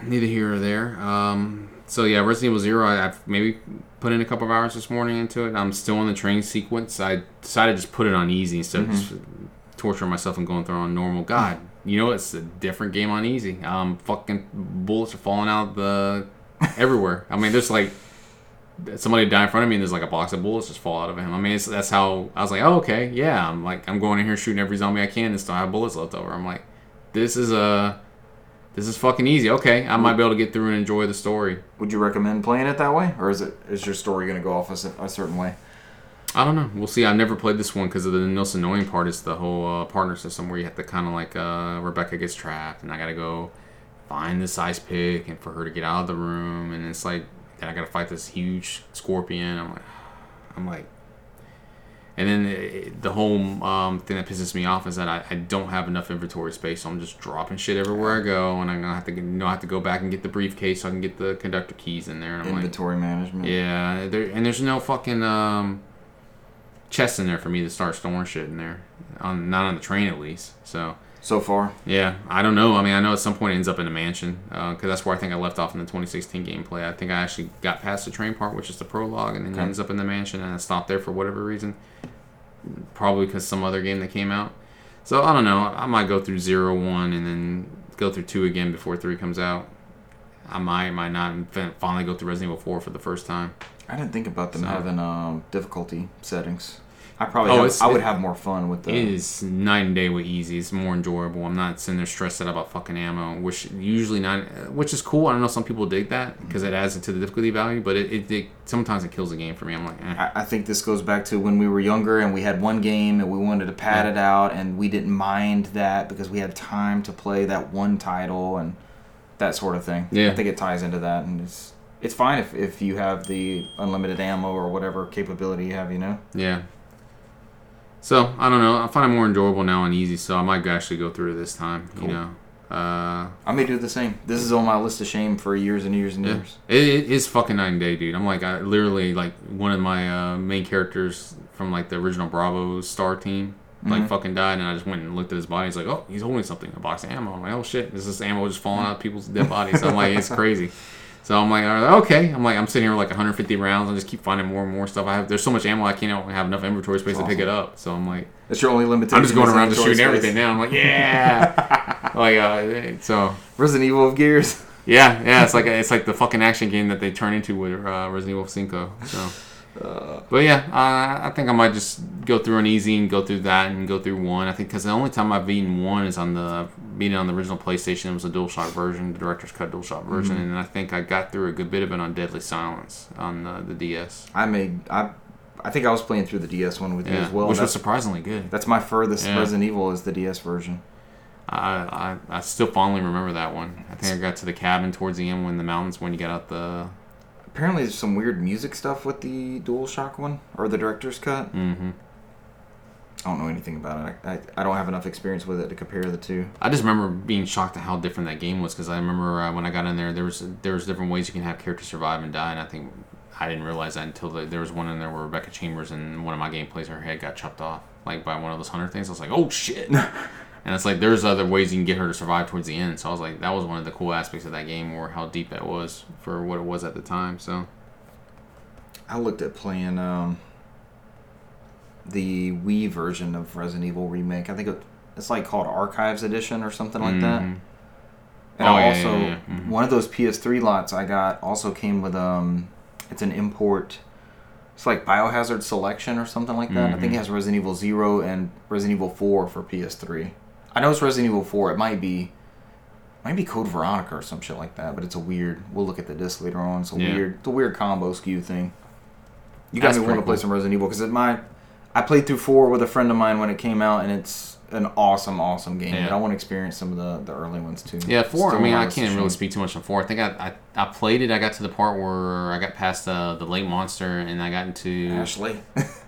neither here or there. Um, so yeah, Resident Evil Zero. I, I've maybe put in a couple of hours this morning into it. I'm still in the training sequence. I decided to just put it on easy instead of just torturing myself and going through on normal. God, you know it's a different game on easy. Um, fucking bullets are falling out the everywhere. I mean, there's like somebody die in front of me and there's like a box of bullets just fall out of him. I mean, it's, that's how I was like, oh okay, yeah. I'm like, I'm going in here shooting every zombie I can and still have bullets left over. I'm like, this is a this is fucking easy. Okay, I might be able to get through and enjoy the story. Would you recommend playing it that way, or is it is your story going to go off a, a certain way? I don't know. We'll see. I've never played this one because of the most annoying part is the whole uh, partner system where you have to kind of like uh, Rebecca gets trapped and I gotta go find this ice pick and for her to get out of the room and it's like then I gotta fight this huge scorpion. I'm like, I'm like, and then it, the whole um, thing that pisses me off is that I, I don't have enough inventory space, so I'm just dropping shit everywhere I go, and I'm gonna have to you know I have to go back and get the briefcase so I can get the conductor keys in there. And I'm like, Inventory management. yeah, there, and there's no fucking um, chest in there for me to start storing shit in there. On not on the train at least. So So far, yeah, I don't know. I mean, I know at some point it ends up in a mansion because that's where I think I left off in the 2016 gameplay. I think I actually got past the train part, which is the prologue, and then it ends up in the mansion, and I stopped there for whatever reason. Probably because some other game that came out. So I don't know. I might go through zero, one, and then go through two again before three comes out. I might, might not, and finally go through Resident Evil 4 for the first time. I didn't think about them So- having um, difficulty settings. I probably Oh, have- I would have more fun with the. It is night and day with easy. It's more enjoyable. I'm not sitting there stressed out about fucking ammo, which usually not, which is cool. I don't know some people dig that because it adds it to the difficulty value, but it, it, it sometimes it kills the game for me. I'm like, eh. I, I think this goes back to when we were younger and we had one game and we wanted to pad Yeah. it out and we didn't mind that because we had time to play that one title and that sort of thing. Yeah. I think it ties into that and it's it's fine if, if you have the unlimited ammo or whatever capability you have, you know. yeah. So I don't know. I find it more enjoyable now and easy, so I might actually go through it this time. Cool. You know. Uh, I may do the same. This is on my list of shame for years and years and Yeah. years. It, it is fucking night and day, dude. I'm like, I literally like one of my uh, main characters from like the original Bravo Star team, like Mhm. fucking died, and I just went and looked at his body. He's like, oh, he's holding something, a box of ammo. I'm like, oh shit, this is ammo just falling out of people's dead bodies. I'm like, it's crazy. So I'm like, right, okay. I'm like, I'm sitting here with like 150 rounds. I just keep finding more and more stuff. I have there's so much ammo I can't have enough inventory space to pick it up. So I'm like, That's your only limitation. I'm just going around just shooting space. everything now. I'm like, yeah, like uh, so. Resident Evil of Gears. Yeah, yeah, it's like it's like the fucking action game that they turn into with uh, Resident Evil 5. So, Uh, but yeah, uh, I think I might just go through an easy and go through that and go through one. I think because the only time I've beaten one is on the beating on the original PlayStation. It was a DualShock version, the director's cut DualShock version, and I think I got through a good bit of it on Deadly Silence on the, the DS. I made I I think I was playing through the DS one with you as well. which was surprisingly good. that's my furthest Yeah. Resident Evil is the DS version. I, I I still fondly remember that one. I think I got to the cabin towards the end when the mountains when you get out the. Apparently, there's some weird music stuff with the DualShock one or the director's cut. Mm-hmm. I don't know anything about it. I, I, I don't have enough experience with it to compare the two. I just remember being shocked at how different that game was because I remember uh, when I got in there, there was there was different ways you can have characters survive and die, and I think I didn't realize that until the, there was one in there where Rebecca Chambers and one of my gameplays, her head got chopped off like by one of those hunter things. I was like, oh shit! And it's like there's other ways you can get her to survive towards the end. So I was like, that was one of the cool aspects of that game, or how deep that was for what it was at the time. So I looked at playing um, the Wii version of Resident Evil remake. I think it, it's like called Archives Edition or something like that. Mhm. And Oh, yeah, also yeah, yeah. Mhm. one of those PS3 lots I got also came with um, it's an import. It's like Biohazard Selection or something like that. I think it has Resident Evil Zero and Resident Evil Four for PS3. I know it's Resident Evil Four. It might be, might be Code Veronica or some shit like that. But it's a weird. We'll look at the disc later on. It's a Yeah. weird. It's a weird combo skew thing. You guys want to play some Resident Evil because my, I played through four with a friend of mine when it came out, and it's an awesome, awesome game. Yeah. And I want to experience some of the, the early ones too. Yeah, four. Still I mean, I can't really speak too much on four. I think I, I, I played it. I got to the part where I got past the the late monster, and I got into Ashley.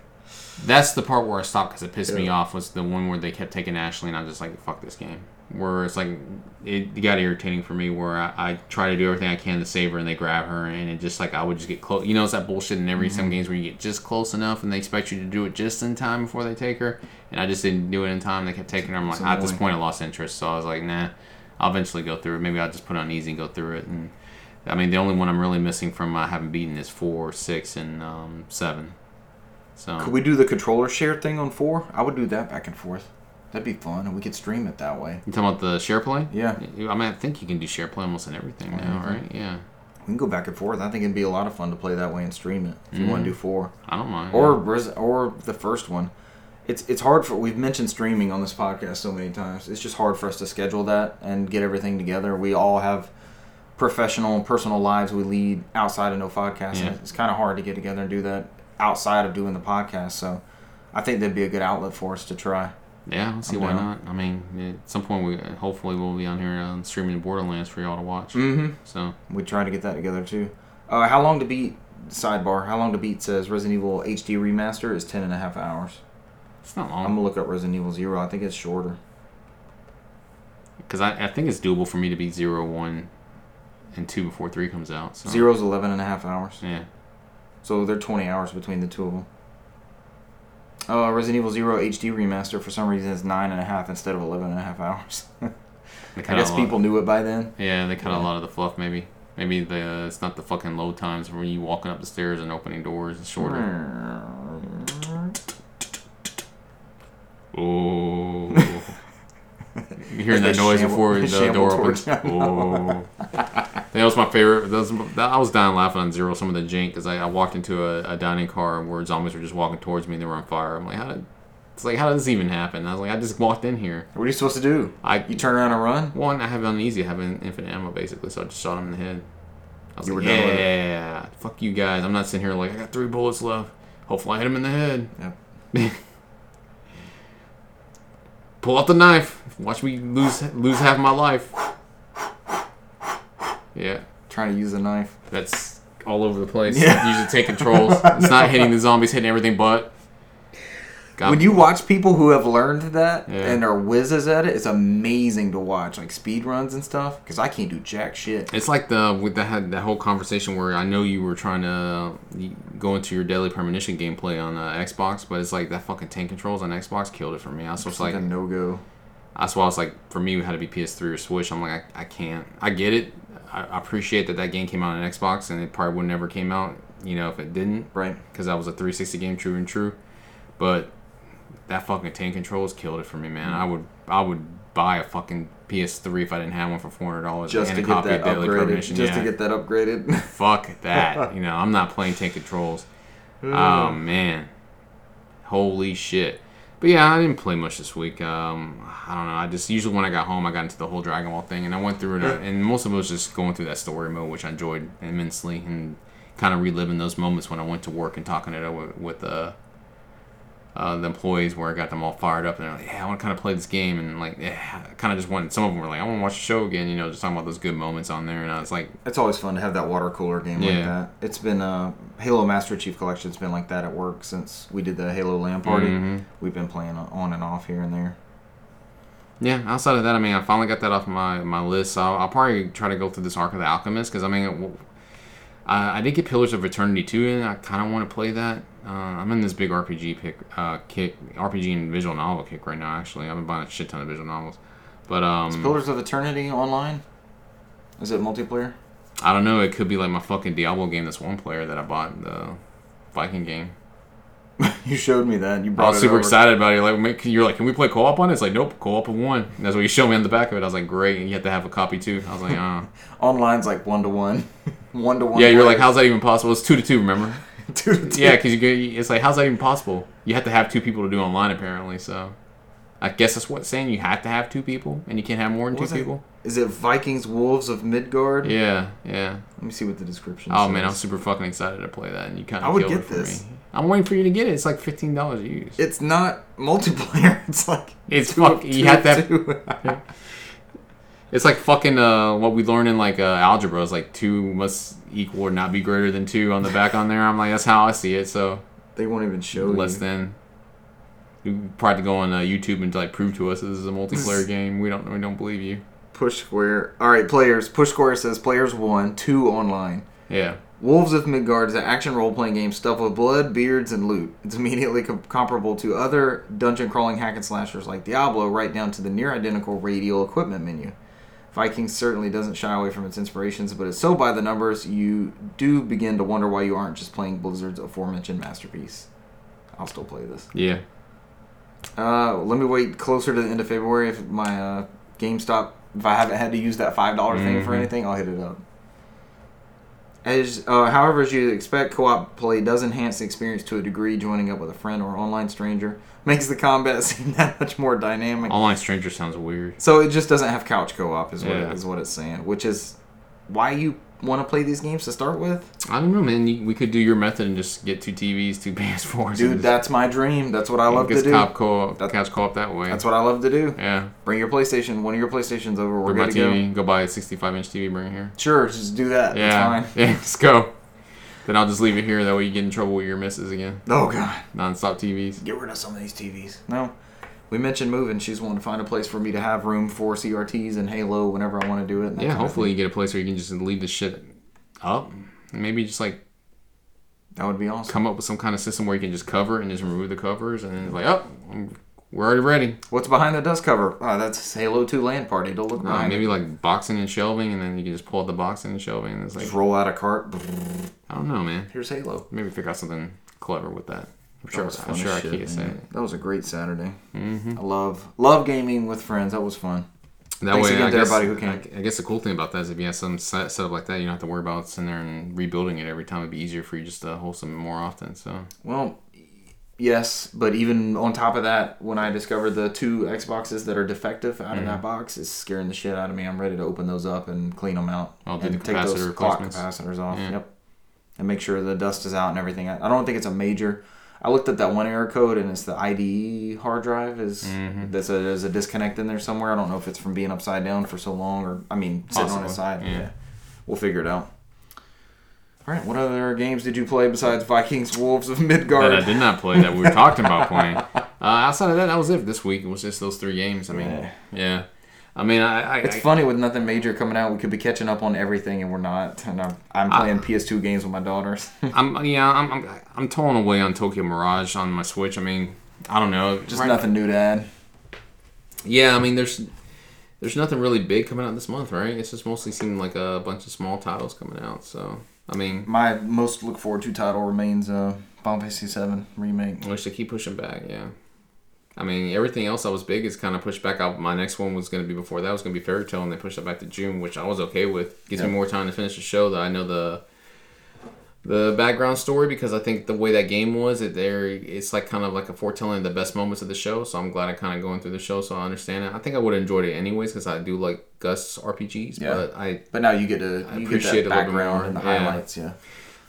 that's the part where I stopped because it pissed me off. Was the one where they kept taking Ashley, and I'm just like, fuck this game. Where it's like it got irritating for me. Where I, I try to do everything I can to save her, and they grab her, and it just like I would just get close. You know, it's that bullshit in every Mm-hmm. some games where you get just close enough, and they expect you to do it just in time before they take her, and I just didn't do it in time. They kept taking her. I'm like, at this point, I lost interest. So I was like, nah. I'll eventually go through it. Maybe I'll just put it on easy and go through it. And I mean, the only one I'm really missing from I haven't beaten is four, six, and um, seven. So Could we do the controller share thing on four? I would do that back and forth. That'd be fun, and we could stream it that way. you talking about the share play? Yeah, I mean, I think you can do share play almost in everything now, Mhm. right? Yeah, we can go back and forth. I think it'd be a lot of fun to play that way and stream it if you want to do four I don't mind. or Res- or the first one. It's it's hard for we've mentioned streaming on this podcast so many times. It's just hard for us to schedule that and get everything together. We all have professional and personal lives we lead outside of no podcast. Yeah. It's kind of hard to get together and do that outside of doing the podcast. So I think that'd be a good outlet for us to try. yeah, let's see I'm why down. not. I mean, at some point we hopefully we'll be on here uh, streaming Borderlands for y'all to watch. Mm-hmm. So We try to get that together too. Uh, how long to beat? Sidebar. How long to beat says Resident Evil HD remaster is ten and a half hours. it's not long. I'm gonna look up Resident Evil Zero. I think it's shorter. because I, I think it's doable for me to beat zero, one, and two before three comes out. So. Zero's 11 and a half hours. Yeah. So they're 20 hours between the two of them. Uh, Resident Evil Zero HD remaster for some reason is nine and a half instead of 11 and a half hours. I guess out a lot- people knew it by then. Yeah, they cut Yeah. a lot of the fluff. Maybe, maybe the it's not the fucking load times where you walking up the stairs and opening doors. It's shorter. Oh, hearing that noise shamble- before the door opens. Oh. that was my favorite. That was, that, I was dying laughing on Zero. Some of the jank because I, I walked into a, a dining car where zombies were just walking towards me and they were on fire. I'm like, how did? It's like how did this even happen? I was like, I just walked in here. What are you supposed to do? I You turn around and run? one, I have on easy. I have an infinite ammo basically, so I just shot him in the head. I was You like, were done with yeah, fuck you guys. I'm not sitting here like I got three bullets left. Hopefully, I hit him in the head. Yep. Pull out the knife. Watch me lose lose half my life. Yeah, Trying to use a knife. that's all over the place. Yeah. Usually take controls. It's not hitting the zombies, hitting everything but. When you watch people who have learned that Yeah. and are whizzes at it, it's amazing to watch, like speed runs and stuff. Because I can't do jack shit. It's like the with that had that whole conversation where I know you were trying to go into your Deadly Premonition gameplay on uh, Xbox, but it's like that fucking tank controls on Xbox killed it for me. I was It's like like, a no go. that's why I was like, for me, it had to be PS3 or Switch. I'm like, I, I can't. I get it. I, I appreciate that that game came out on Xbox, and it probably would never came out, you know, if it didn't, Right. because that was a 360 game, true and true. But that fucking tank controls killed it for me, man. I would I would buy a fucking PS3 if I didn't have one for four hundred dollars Just and to a get that of Deadly upgraded. Premonition. Just yeah. to get that upgraded. Fuck that. you know, I'm not playing tank controls. Hmm. Oh man, holy shit. But yeah, I didn't play much this week. Um, I don't know. I just usually when I got home, I got into the whole Dragon Ball thing, and I went through it, uh, and most of it was just going through that story mode, which I enjoyed immensely, and kind of reliving those moments when I went to work and talking it over with uh, uh, the employees, where I got them all fired up, and they're like, "Yeah, I want to kind of play this game," and like, yeah, I kind of just wanted. Some of them were like, "I want to watch the show again," you know, just talking about those good moments on there, and I was like, It's always fun to have that water cooler game like that. It's been uh, Halo Master Chief Collection's been like that at work since we did the Halo LAN party. mhm. We've been playing on and off here and there. Yeah, outside of that, I mean, I finally got that off my, my list. So I'll, I'll probably try to go through this Ark of the Alchemist because I mean, it, I, I did get Pillars of Eternity too, and I kind of want to play that. Uh, I'm in this big RPG pick, uh, kick, RPG and visual novel kick right now. Actually, I've been buying a shit ton of visual novels, but um, Pillars of Eternity online. Is it multiplayer? I don't know. It could be like my fucking Diablo game. That's one player that I bought the Viking game. you showed me that. You brought. I was super over. excited about it. Like, make, you're like, can we play co-op on it? It's like, nope, co-op of one. And that's what you showed me on the back of it. I was like, great. And you have to have a copy too. I was like, uh. Online's like one to one, one to one. yeah, you're like, how's that even possible? It's two to two. Remember? Two to two. Yeah, because it's like, how's that even possible? You have to have two people to do online apparently. So, I guess that's what saying. You have to have two people, and you can't have more than What two people. Is it Vikings Wolves of Midgard? Yeah, yeah. Let me see what the description. Oh says. man, I'm super fucking excited to play that, and you kind of I would killed get it for this. me. I'm waiting for you to get it. It's like fifteen dollars a use. It's not multiplayer. It's like It's two- fuck. two You have to have. It's like fucking uh, what we learn in like uh, algebra is like two must equal or not be greater than two on the back on there. I'm like that's how I see it. So they won't even show less you. than. You probably go on uh, YouTube and like prove to us this is a multiplayer game. We don't we don't believe you. Push square. All right, players. Push square says players one, two online. Yeah. Wolves of Midgard is an action role playing game stuffed with blood, beards, and loot. It's immediately com- comparable to other dungeon crawling hack and slashers like Diablo, right down to the near identical radial equipment menu. Vikings certainly doesn't shy away from its inspirations, but it's so by the numbers you do begin to wonder why you aren't just playing Blizzard's aforementioned masterpiece. I'll still play this. Yeah. Uh, let me wait closer to the end of February if my uh, GameStop, if I haven't had to use that five dollar thing for Mhm. anything, I'll hit it up. As uh, however, as you expect, co-op play does enhance the experience to a degree. Joining up with a friend or online stranger makes the combat seem that much more dynamic. Online Stranger sounds weird. So it just doesn't have couch co-op, is what Yeah. it, is what it's saying. Which is why you want to play these games to start with, I don't know, man. You, we could do your method and just get two TVs, two PS4s. dude. That's my dream. That's what I love to do. cop co-op, That- couch co-op that way. That's what I love to do. yeah. Bring your PlayStation. One of your PlayStations over. We're Bring my to go. Go. buy a 65 inch TV. Bring it here. Sure, just do that. Yeah. It's fine. Yeah. Just go. Then I'll just leave it here. That way you get in trouble with your misses again. Oh god, Non-stop TVs. get rid of some of these TVs. No, we mentioned moving. She's wanting to find a place for me to have room for CRTs and Halo whenever I want to do it. and Yeah. Hopefully you get a place where you can just leave the shit up. Maybe just like that would be awesome. come up with some kind of system where you can just cover it and just remove the covers and then it's like, oh, we're already ready. What's behind the dust cover? Oh, that's Halo 2 land party. Don't look Uh, maybe it. like boxing and shelving, and then you can just pull out the boxing and shelving. And it's like, just roll out a cart. I don't know, man. Here's Halo. Maybe figure out something clever with that. I'm sure. That was I'm sure as I shit, can't say man. it. That was a great Saturday. Mm-hmm. I love love gaming with friends. That was fun. That Thanks way, again I to guess, everybody who came. I, I guess the cool thing about that is if you have some set, setup like that, you don't have to worry about sitting there and rebuilding it every time. It'd be easier for you just to host them more often. So Well, yes, but even on top of that, when I discovered the two Xboxes that are defective out of that box, is scaring the shit out of me. I'm ready to open those up and clean them out Oh, do and the take those clock capacitors off. Yeah. Yep, and make sure the dust is out and everything. I I don't think it's a major. I looked at that one error code and it's the IDE hard drive is Mhm. there's a there's a disconnect in there somewhere. I don't know if it's from being upside down for so long or I mean sitting on its side. Yeah. yeah, we'll figure it out. All right, what other games did you play besides Vikings Wolves of Midgard? that I did not play that we were talking about playing. Uh, outside of that, that was it this week. It was just those three games. I mean, Yeah. yeah. I mean, I, I, It's I- funny with nothing major coming out. We could be catching up on everything, and we're not. And I'm, I'm I- playing PS2 games with my daughters. I'm yeah, I'm, I'm I'm towing away on Tokyo Mirage on my Switch. I mean, I don't know, Just Right- nothing new to add. Yeah, I mean, there's there's nothing really big coming out this month, right? It's just mostly seemed like a bunch of small titles coming out. So I mean, My most look forward to title remains uh, Final Fantasy VII remake. I wish they keep pushing back. Yeah. I mean, everything else that was big is kind of pushed back out. My next one was going to be before that was going to be Fairy Tail, and they pushed it back to June, which I was okay with. Gives Yeah. me more time to finish the show. That I know the the background story because I think the way that game was, it there it's like kind of like a foretelling of the best moments of the show. So I'm glad I kind of going through the show, so I understand it. I think I would have enjoyed it anyways because I do like Gust RPGs, Yeah. but I But now you get to I you appreciate get that a little bit background and the yeah. highlights. Yeah.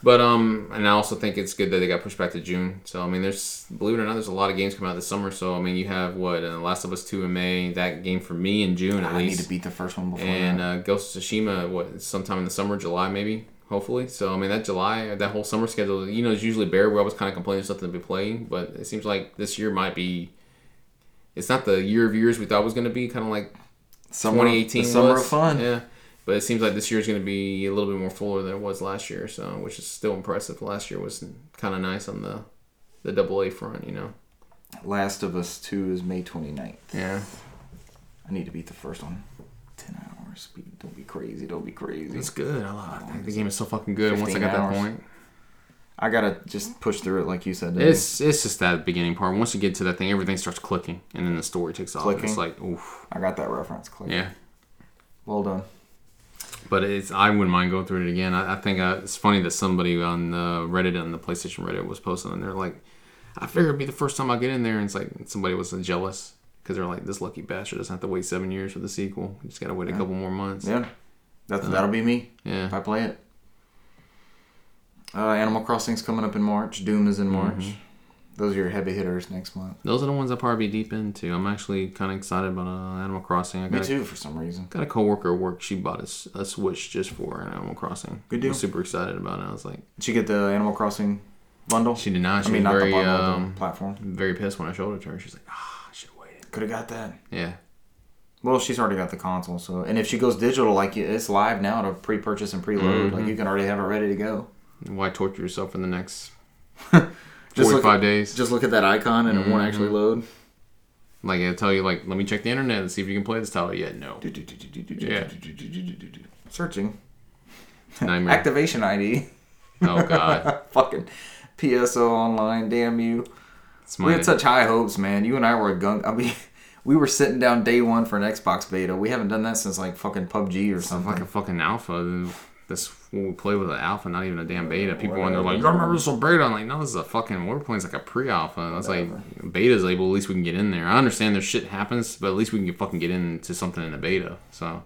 But um, and I also think it's good that they got pushed back to June. So I mean, there's believe it or not, there's a lot of games coming out this summer. So I mean, you have what uh, Last of Us two in May. That game for me in June at I need to beat the first one before and uh, Ghost of Tsushima what sometime in the summer, July maybe, hopefully. So I mean, that July, that whole summer schedule, you know, is usually bare. We're always kind of complaining there's something to be playing, but it seems like this year might be. It's not the year of years we thought it was going to be. Kind of like Summer, 2018 the summer was. of fun. Yeah. But it seems like this year is going to be a little bit more fuller than it was last year, so which is still impressive. Last year was kind of nice on the the double A front, you know. Last of Us 2 is May 29th. Yeah. I need to beat the first one. 10 hours. Don't be crazy. Don't be crazy. It's good. I love it. The game is so fucking good. Once I 15 got that point, I gotta just push through it like you said. it's it's just that beginning part. Once you get to that thing, everything starts clicking, and then the story takes off. Clicking? It's like, oof. I got that reference. Click. Yeah. Well done. But it's I wouldn't mind going through it again. I, I think uh, it's funny that somebody on the Reddit on the PlayStation Reddit was posting, and they're like, "I figured it'd be the first time I get in there," and it's like somebody was jealous because they're like, "This lucky bastard doesn't have to wait seven years for the sequel. You just gotta wait a couple more months." Yeah. That's, that'll be me Yeah. if I play it. Uh, Animal Crossing's coming up in March. Doom is in March. Mm-hmm. Those are your heavy hitters next month. Those are the ones I'll probably be deep into. I'm actually kind of excited about uh, Animal Crossing. I Me got a, too, for some reason. got a coworker at work. She bought a Switch just for Animal Crossing. Good deal. I was super excited about it. I was like, Did you get the Animal Crossing bundle? she did not. She I mean, was not very, the bundle, um, the platform. very pissed when I showed it to her. She's like, ah, I should have waited. Could have got that. Yeah. Well, she's already got the console, so and if she goes digital, like it's live now to pre-purchase and preload. Like Mhm. you can already have it ready to go. Why torture yourself for the next Just look 45 at, days? just look at that icon and it won't Mhm. actually load. Like, it'll tell you, like, let me check the internet and see if you can play this title yet. No. Yeah. Searching. Nightmare. Activation ID. oh, God. Fucking PSO online. Damn you. We had such high hopes, man. You and I were a gunk. I mean, we were sitting down day one for an Xbox beta. We haven't done that since like fucking PUBG or it's something. like a fucking alpha. This when we play with an alpha, not even a damn beta. People when they're like, "You remember this was beta?" I'm like, "No, this is a fucking. We're playing like a pre-alpha. That's like beta's label. At least we can get in there. I understand there's shit happens, but at least we can fucking get into something in a beta. So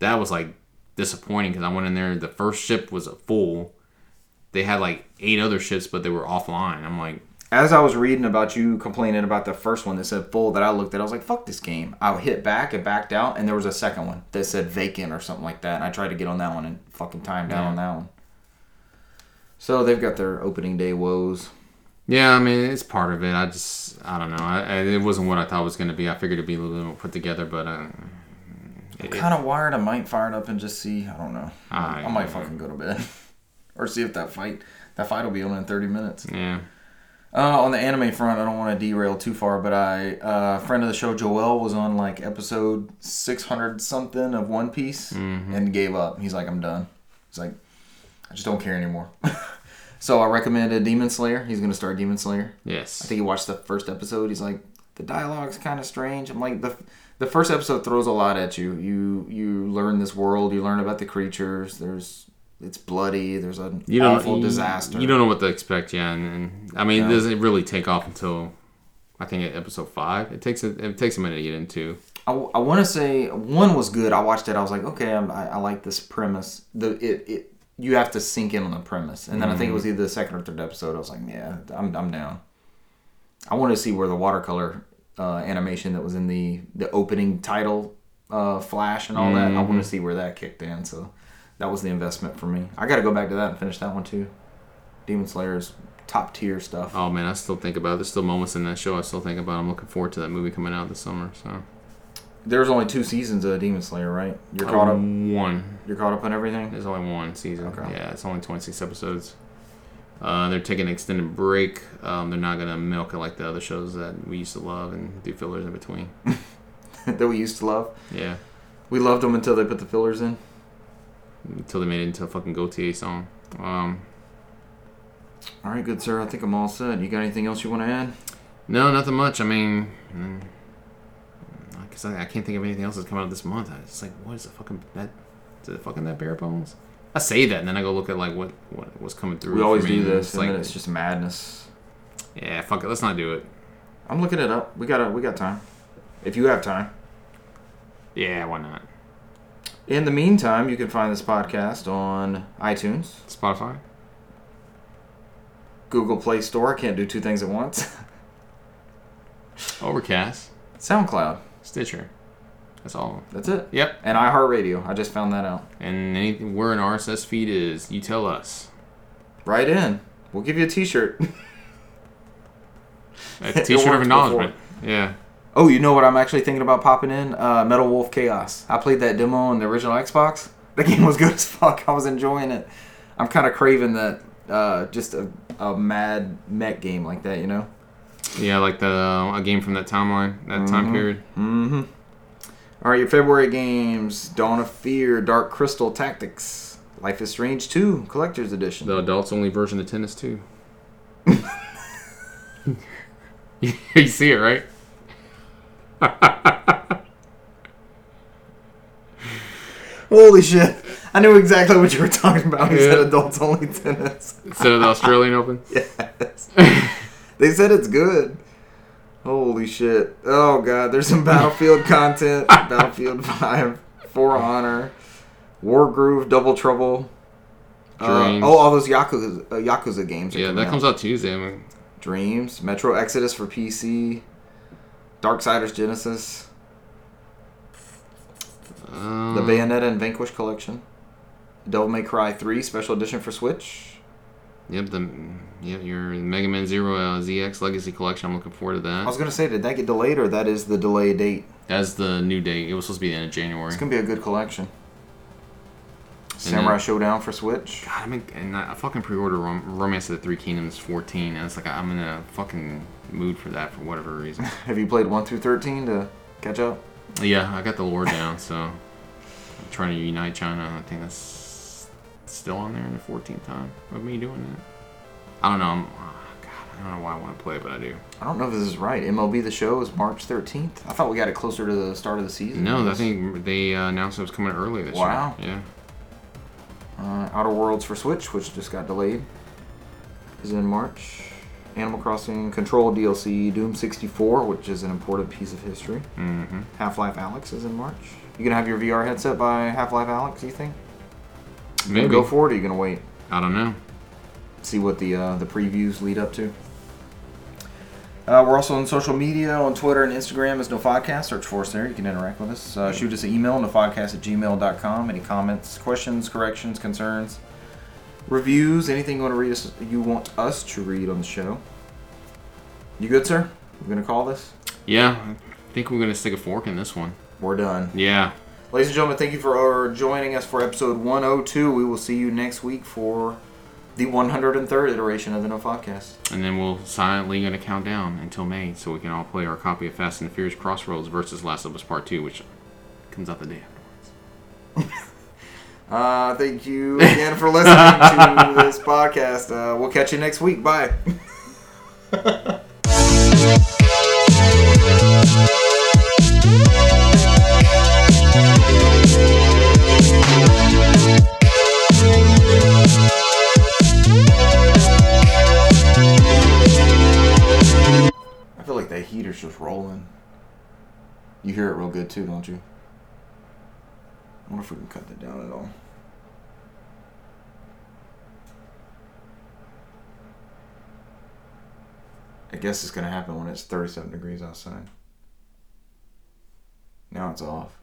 that was like disappointing because I went in there. The first ship was full. They had like eight other ships, but they were offline. I'm like, As I was reading about you complaining about the first one that said full, that I looked at, I was like, "Fuck this game." I hit back and backed out, and there was a second one that said vacant or something like that. And I tried to get on that one and fucking time down Yeah. on that one. So they've got their opening day woes. yeah, I mean, it's part of it. I just, I don't know. I, I, it wasn't what I thought it was going to be. I figured it'd be a little bit more put together, but uh, it, Kind of wired. I might fire it up and just see. I don't know. I- I might fucking go to bed, or see if that fight that fight will be on in thirty minutes. yeah. Uh, on the anime front, I don't want to derail too far, but I uh, friend of the show Joel was on like episode six hundred something of One Piece Mhm. and gave up. He's like, I'm done. He's like, I just don't care anymore. so I recommended Demon Slayer. He's gonna start Demon Slayer. Yes. I think he watched the first episode. He's like, the dialogue's kind of strange. I'm like, the the first episode throws a lot at you. You you learn this world. You learn about the creatures. There's it's bloody. There's an you don't awful you, disaster. You don't know what to expect, yeah. And, and I mean, Yeah. it doesn't really take off until I think episode five. It takes a, it takes a minute to get into. I, I want to say one was good. I watched it. I was like, okay, I'm, I, I like this premise. The it, it you have to sink in on the premise, and then I think it was either the second or third episode. I was like, yeah, I'm I'm down. I want to see where the watercolor uh, animation that was in the the opening title uh, flash and all that. I want to see where that kicked in. So that was the investment for me. I got to go back to that and finish that one too. Demon Slayer is top tier stuff. Oh man, I still think about. It. There's still moments in that show I still think about. I'm looking forward to that movie coming out this summer. So There's only two seasons of Demon Slayer, right? You're caught up. One. You're caught up on everything. There's only one season. Okay. Yeah, it's only 26 episodes. Uh, they're taking an extended break. Um, they're not gonna milk it like the other shows that we used to love and do fillers in between. that we used to love. Yeah, We loved them until they put the fillers in. Until they made it into a fucking Gautier song. Um, All right, good sir. I think I'm all set. You got anything else you want to add? No, nothing much. I mean, mm, I guess I, can't think of anything else that's come out this month. I just like, what is the fucking that? Is it fucking that bare bones? I say that, and then I go look at like what what was coming through. We for always me, do this, It's and like, then it's just madness. yeah, fuck it. Let's not do it. I'm looking it up. We got We got time. If you have time. Yeah, why not? In the meantime, you can find this podcast on iTunes, Spotify. Google Play Store. Can't do two things at once. Overcast, SoundCloud. Stitcher. That's all. That's it. Yep. And iHeartRadio. I just found that out. And anything where an RSS feed is, you tell us. Right in. We'll give you a T-shirt. A T-shirt of acknowledgement. Yeah. Oh, you know what I'm actually thinking about popping in? Uh, Metal Wolf Chaos. I played that demo on the original Xbox. The game was good as fuck. I was enjoying it. I'm kind of craving that, uh, just a a mad mech game like that, you know. Yeah, like the uh, a game from that timeline, that time period. Mm-hmm. All right, your February games: Dawn of Fear, Dark Crystal Tactics, Life is Strange 2, Collector's Edition. The adults only version of tennis 2. you see it, right? Holy shit! I knew exactly what you were talking about. You said Yeah. adults only tennis. Instead of the Australian Open. Yes. they said it's good. Holy shit. Oh god, there's some Battlefield content. Battlefield 5, For Honor, Wargroove, Double Trouble. Uh, Dreams. oh, all those Yakuza, uh, Yakuza games. are Yeah, that comes out Tuesday. I mean, Dreams, Metro Exodus for PC, Darksiders Genesis, um, the Bayonetta and Vanquish collection, Devil May Cry 3 Special Edition for Switch. Yep, the yep your Mega Man Zero uh, ZX Legacy Collection. I'm looking forward to that. I was gonna say, did that get delayed or that is the delay date? That's the new date. It was supposed to be the end of January. It's gonna be a good collection. Samurai then- Showdown for Switch. God, I mean, and I fucking pre-order Rom- Romance of the Three Kingdoms 14, and it's like I'm in a fucking mood for that for whatever reason. Have you played 1 through 13 to catch up? yeah, I got the lore down, so I'm trying to unite China. I think that's still on there in the 14th time of me doing that. I don't know. I'm, oh, God, I don't know why I want to play, it, but I do. I don't know if this is right. MLB The Show is March 13th. I thought we got it closer to the start of the season. No, I think they uh, announced it was coming early this Wow. year. Wow. Yeah. Uh, Outer Worlds for Switch, which just got delayed, is in March. Animal Crossing Control DLC, Doom 64, which is an important piece of history. Mm-hmm. Half Life Alyx is in March. You gonna have your VR headset by Half Life Alyx? Do you think? You gonna Maybe. go for it, or you gonna wait? I don't know. See what the uh, the previews lead up to. Uh, we're also on social media on Twitter and Instagram as NoFodcast. Search for us there. You can interact with us. Uh, shoot us an email, nofodcast at gmail.com. Any comments, questions, corrections, concerns, reviews, anything you want to read us, you want us to read on the show. You good, sir? We're gonna call this. Yeah, I think we're gonna stick a fork in this one. We're done. Yeah. Ladies and gentlemen, thank you for joining us for episode 102. We will see you next week for the 103rd iteration of the No Podcast. And then we'll silently gonna count down until May, so we can all play our copy of Fast and the Furious Crossroads versus Last of Us Part Two, which comes out the day afterwards. Uh, thank you again for listening to this podcast. Uh, we'll catch you next week. Bye. just rolling. You hear it real good too, don't you? I wonder if we can cut that down at all. I guess it's gonna happen when it's 37 degrees outside. Now it's off.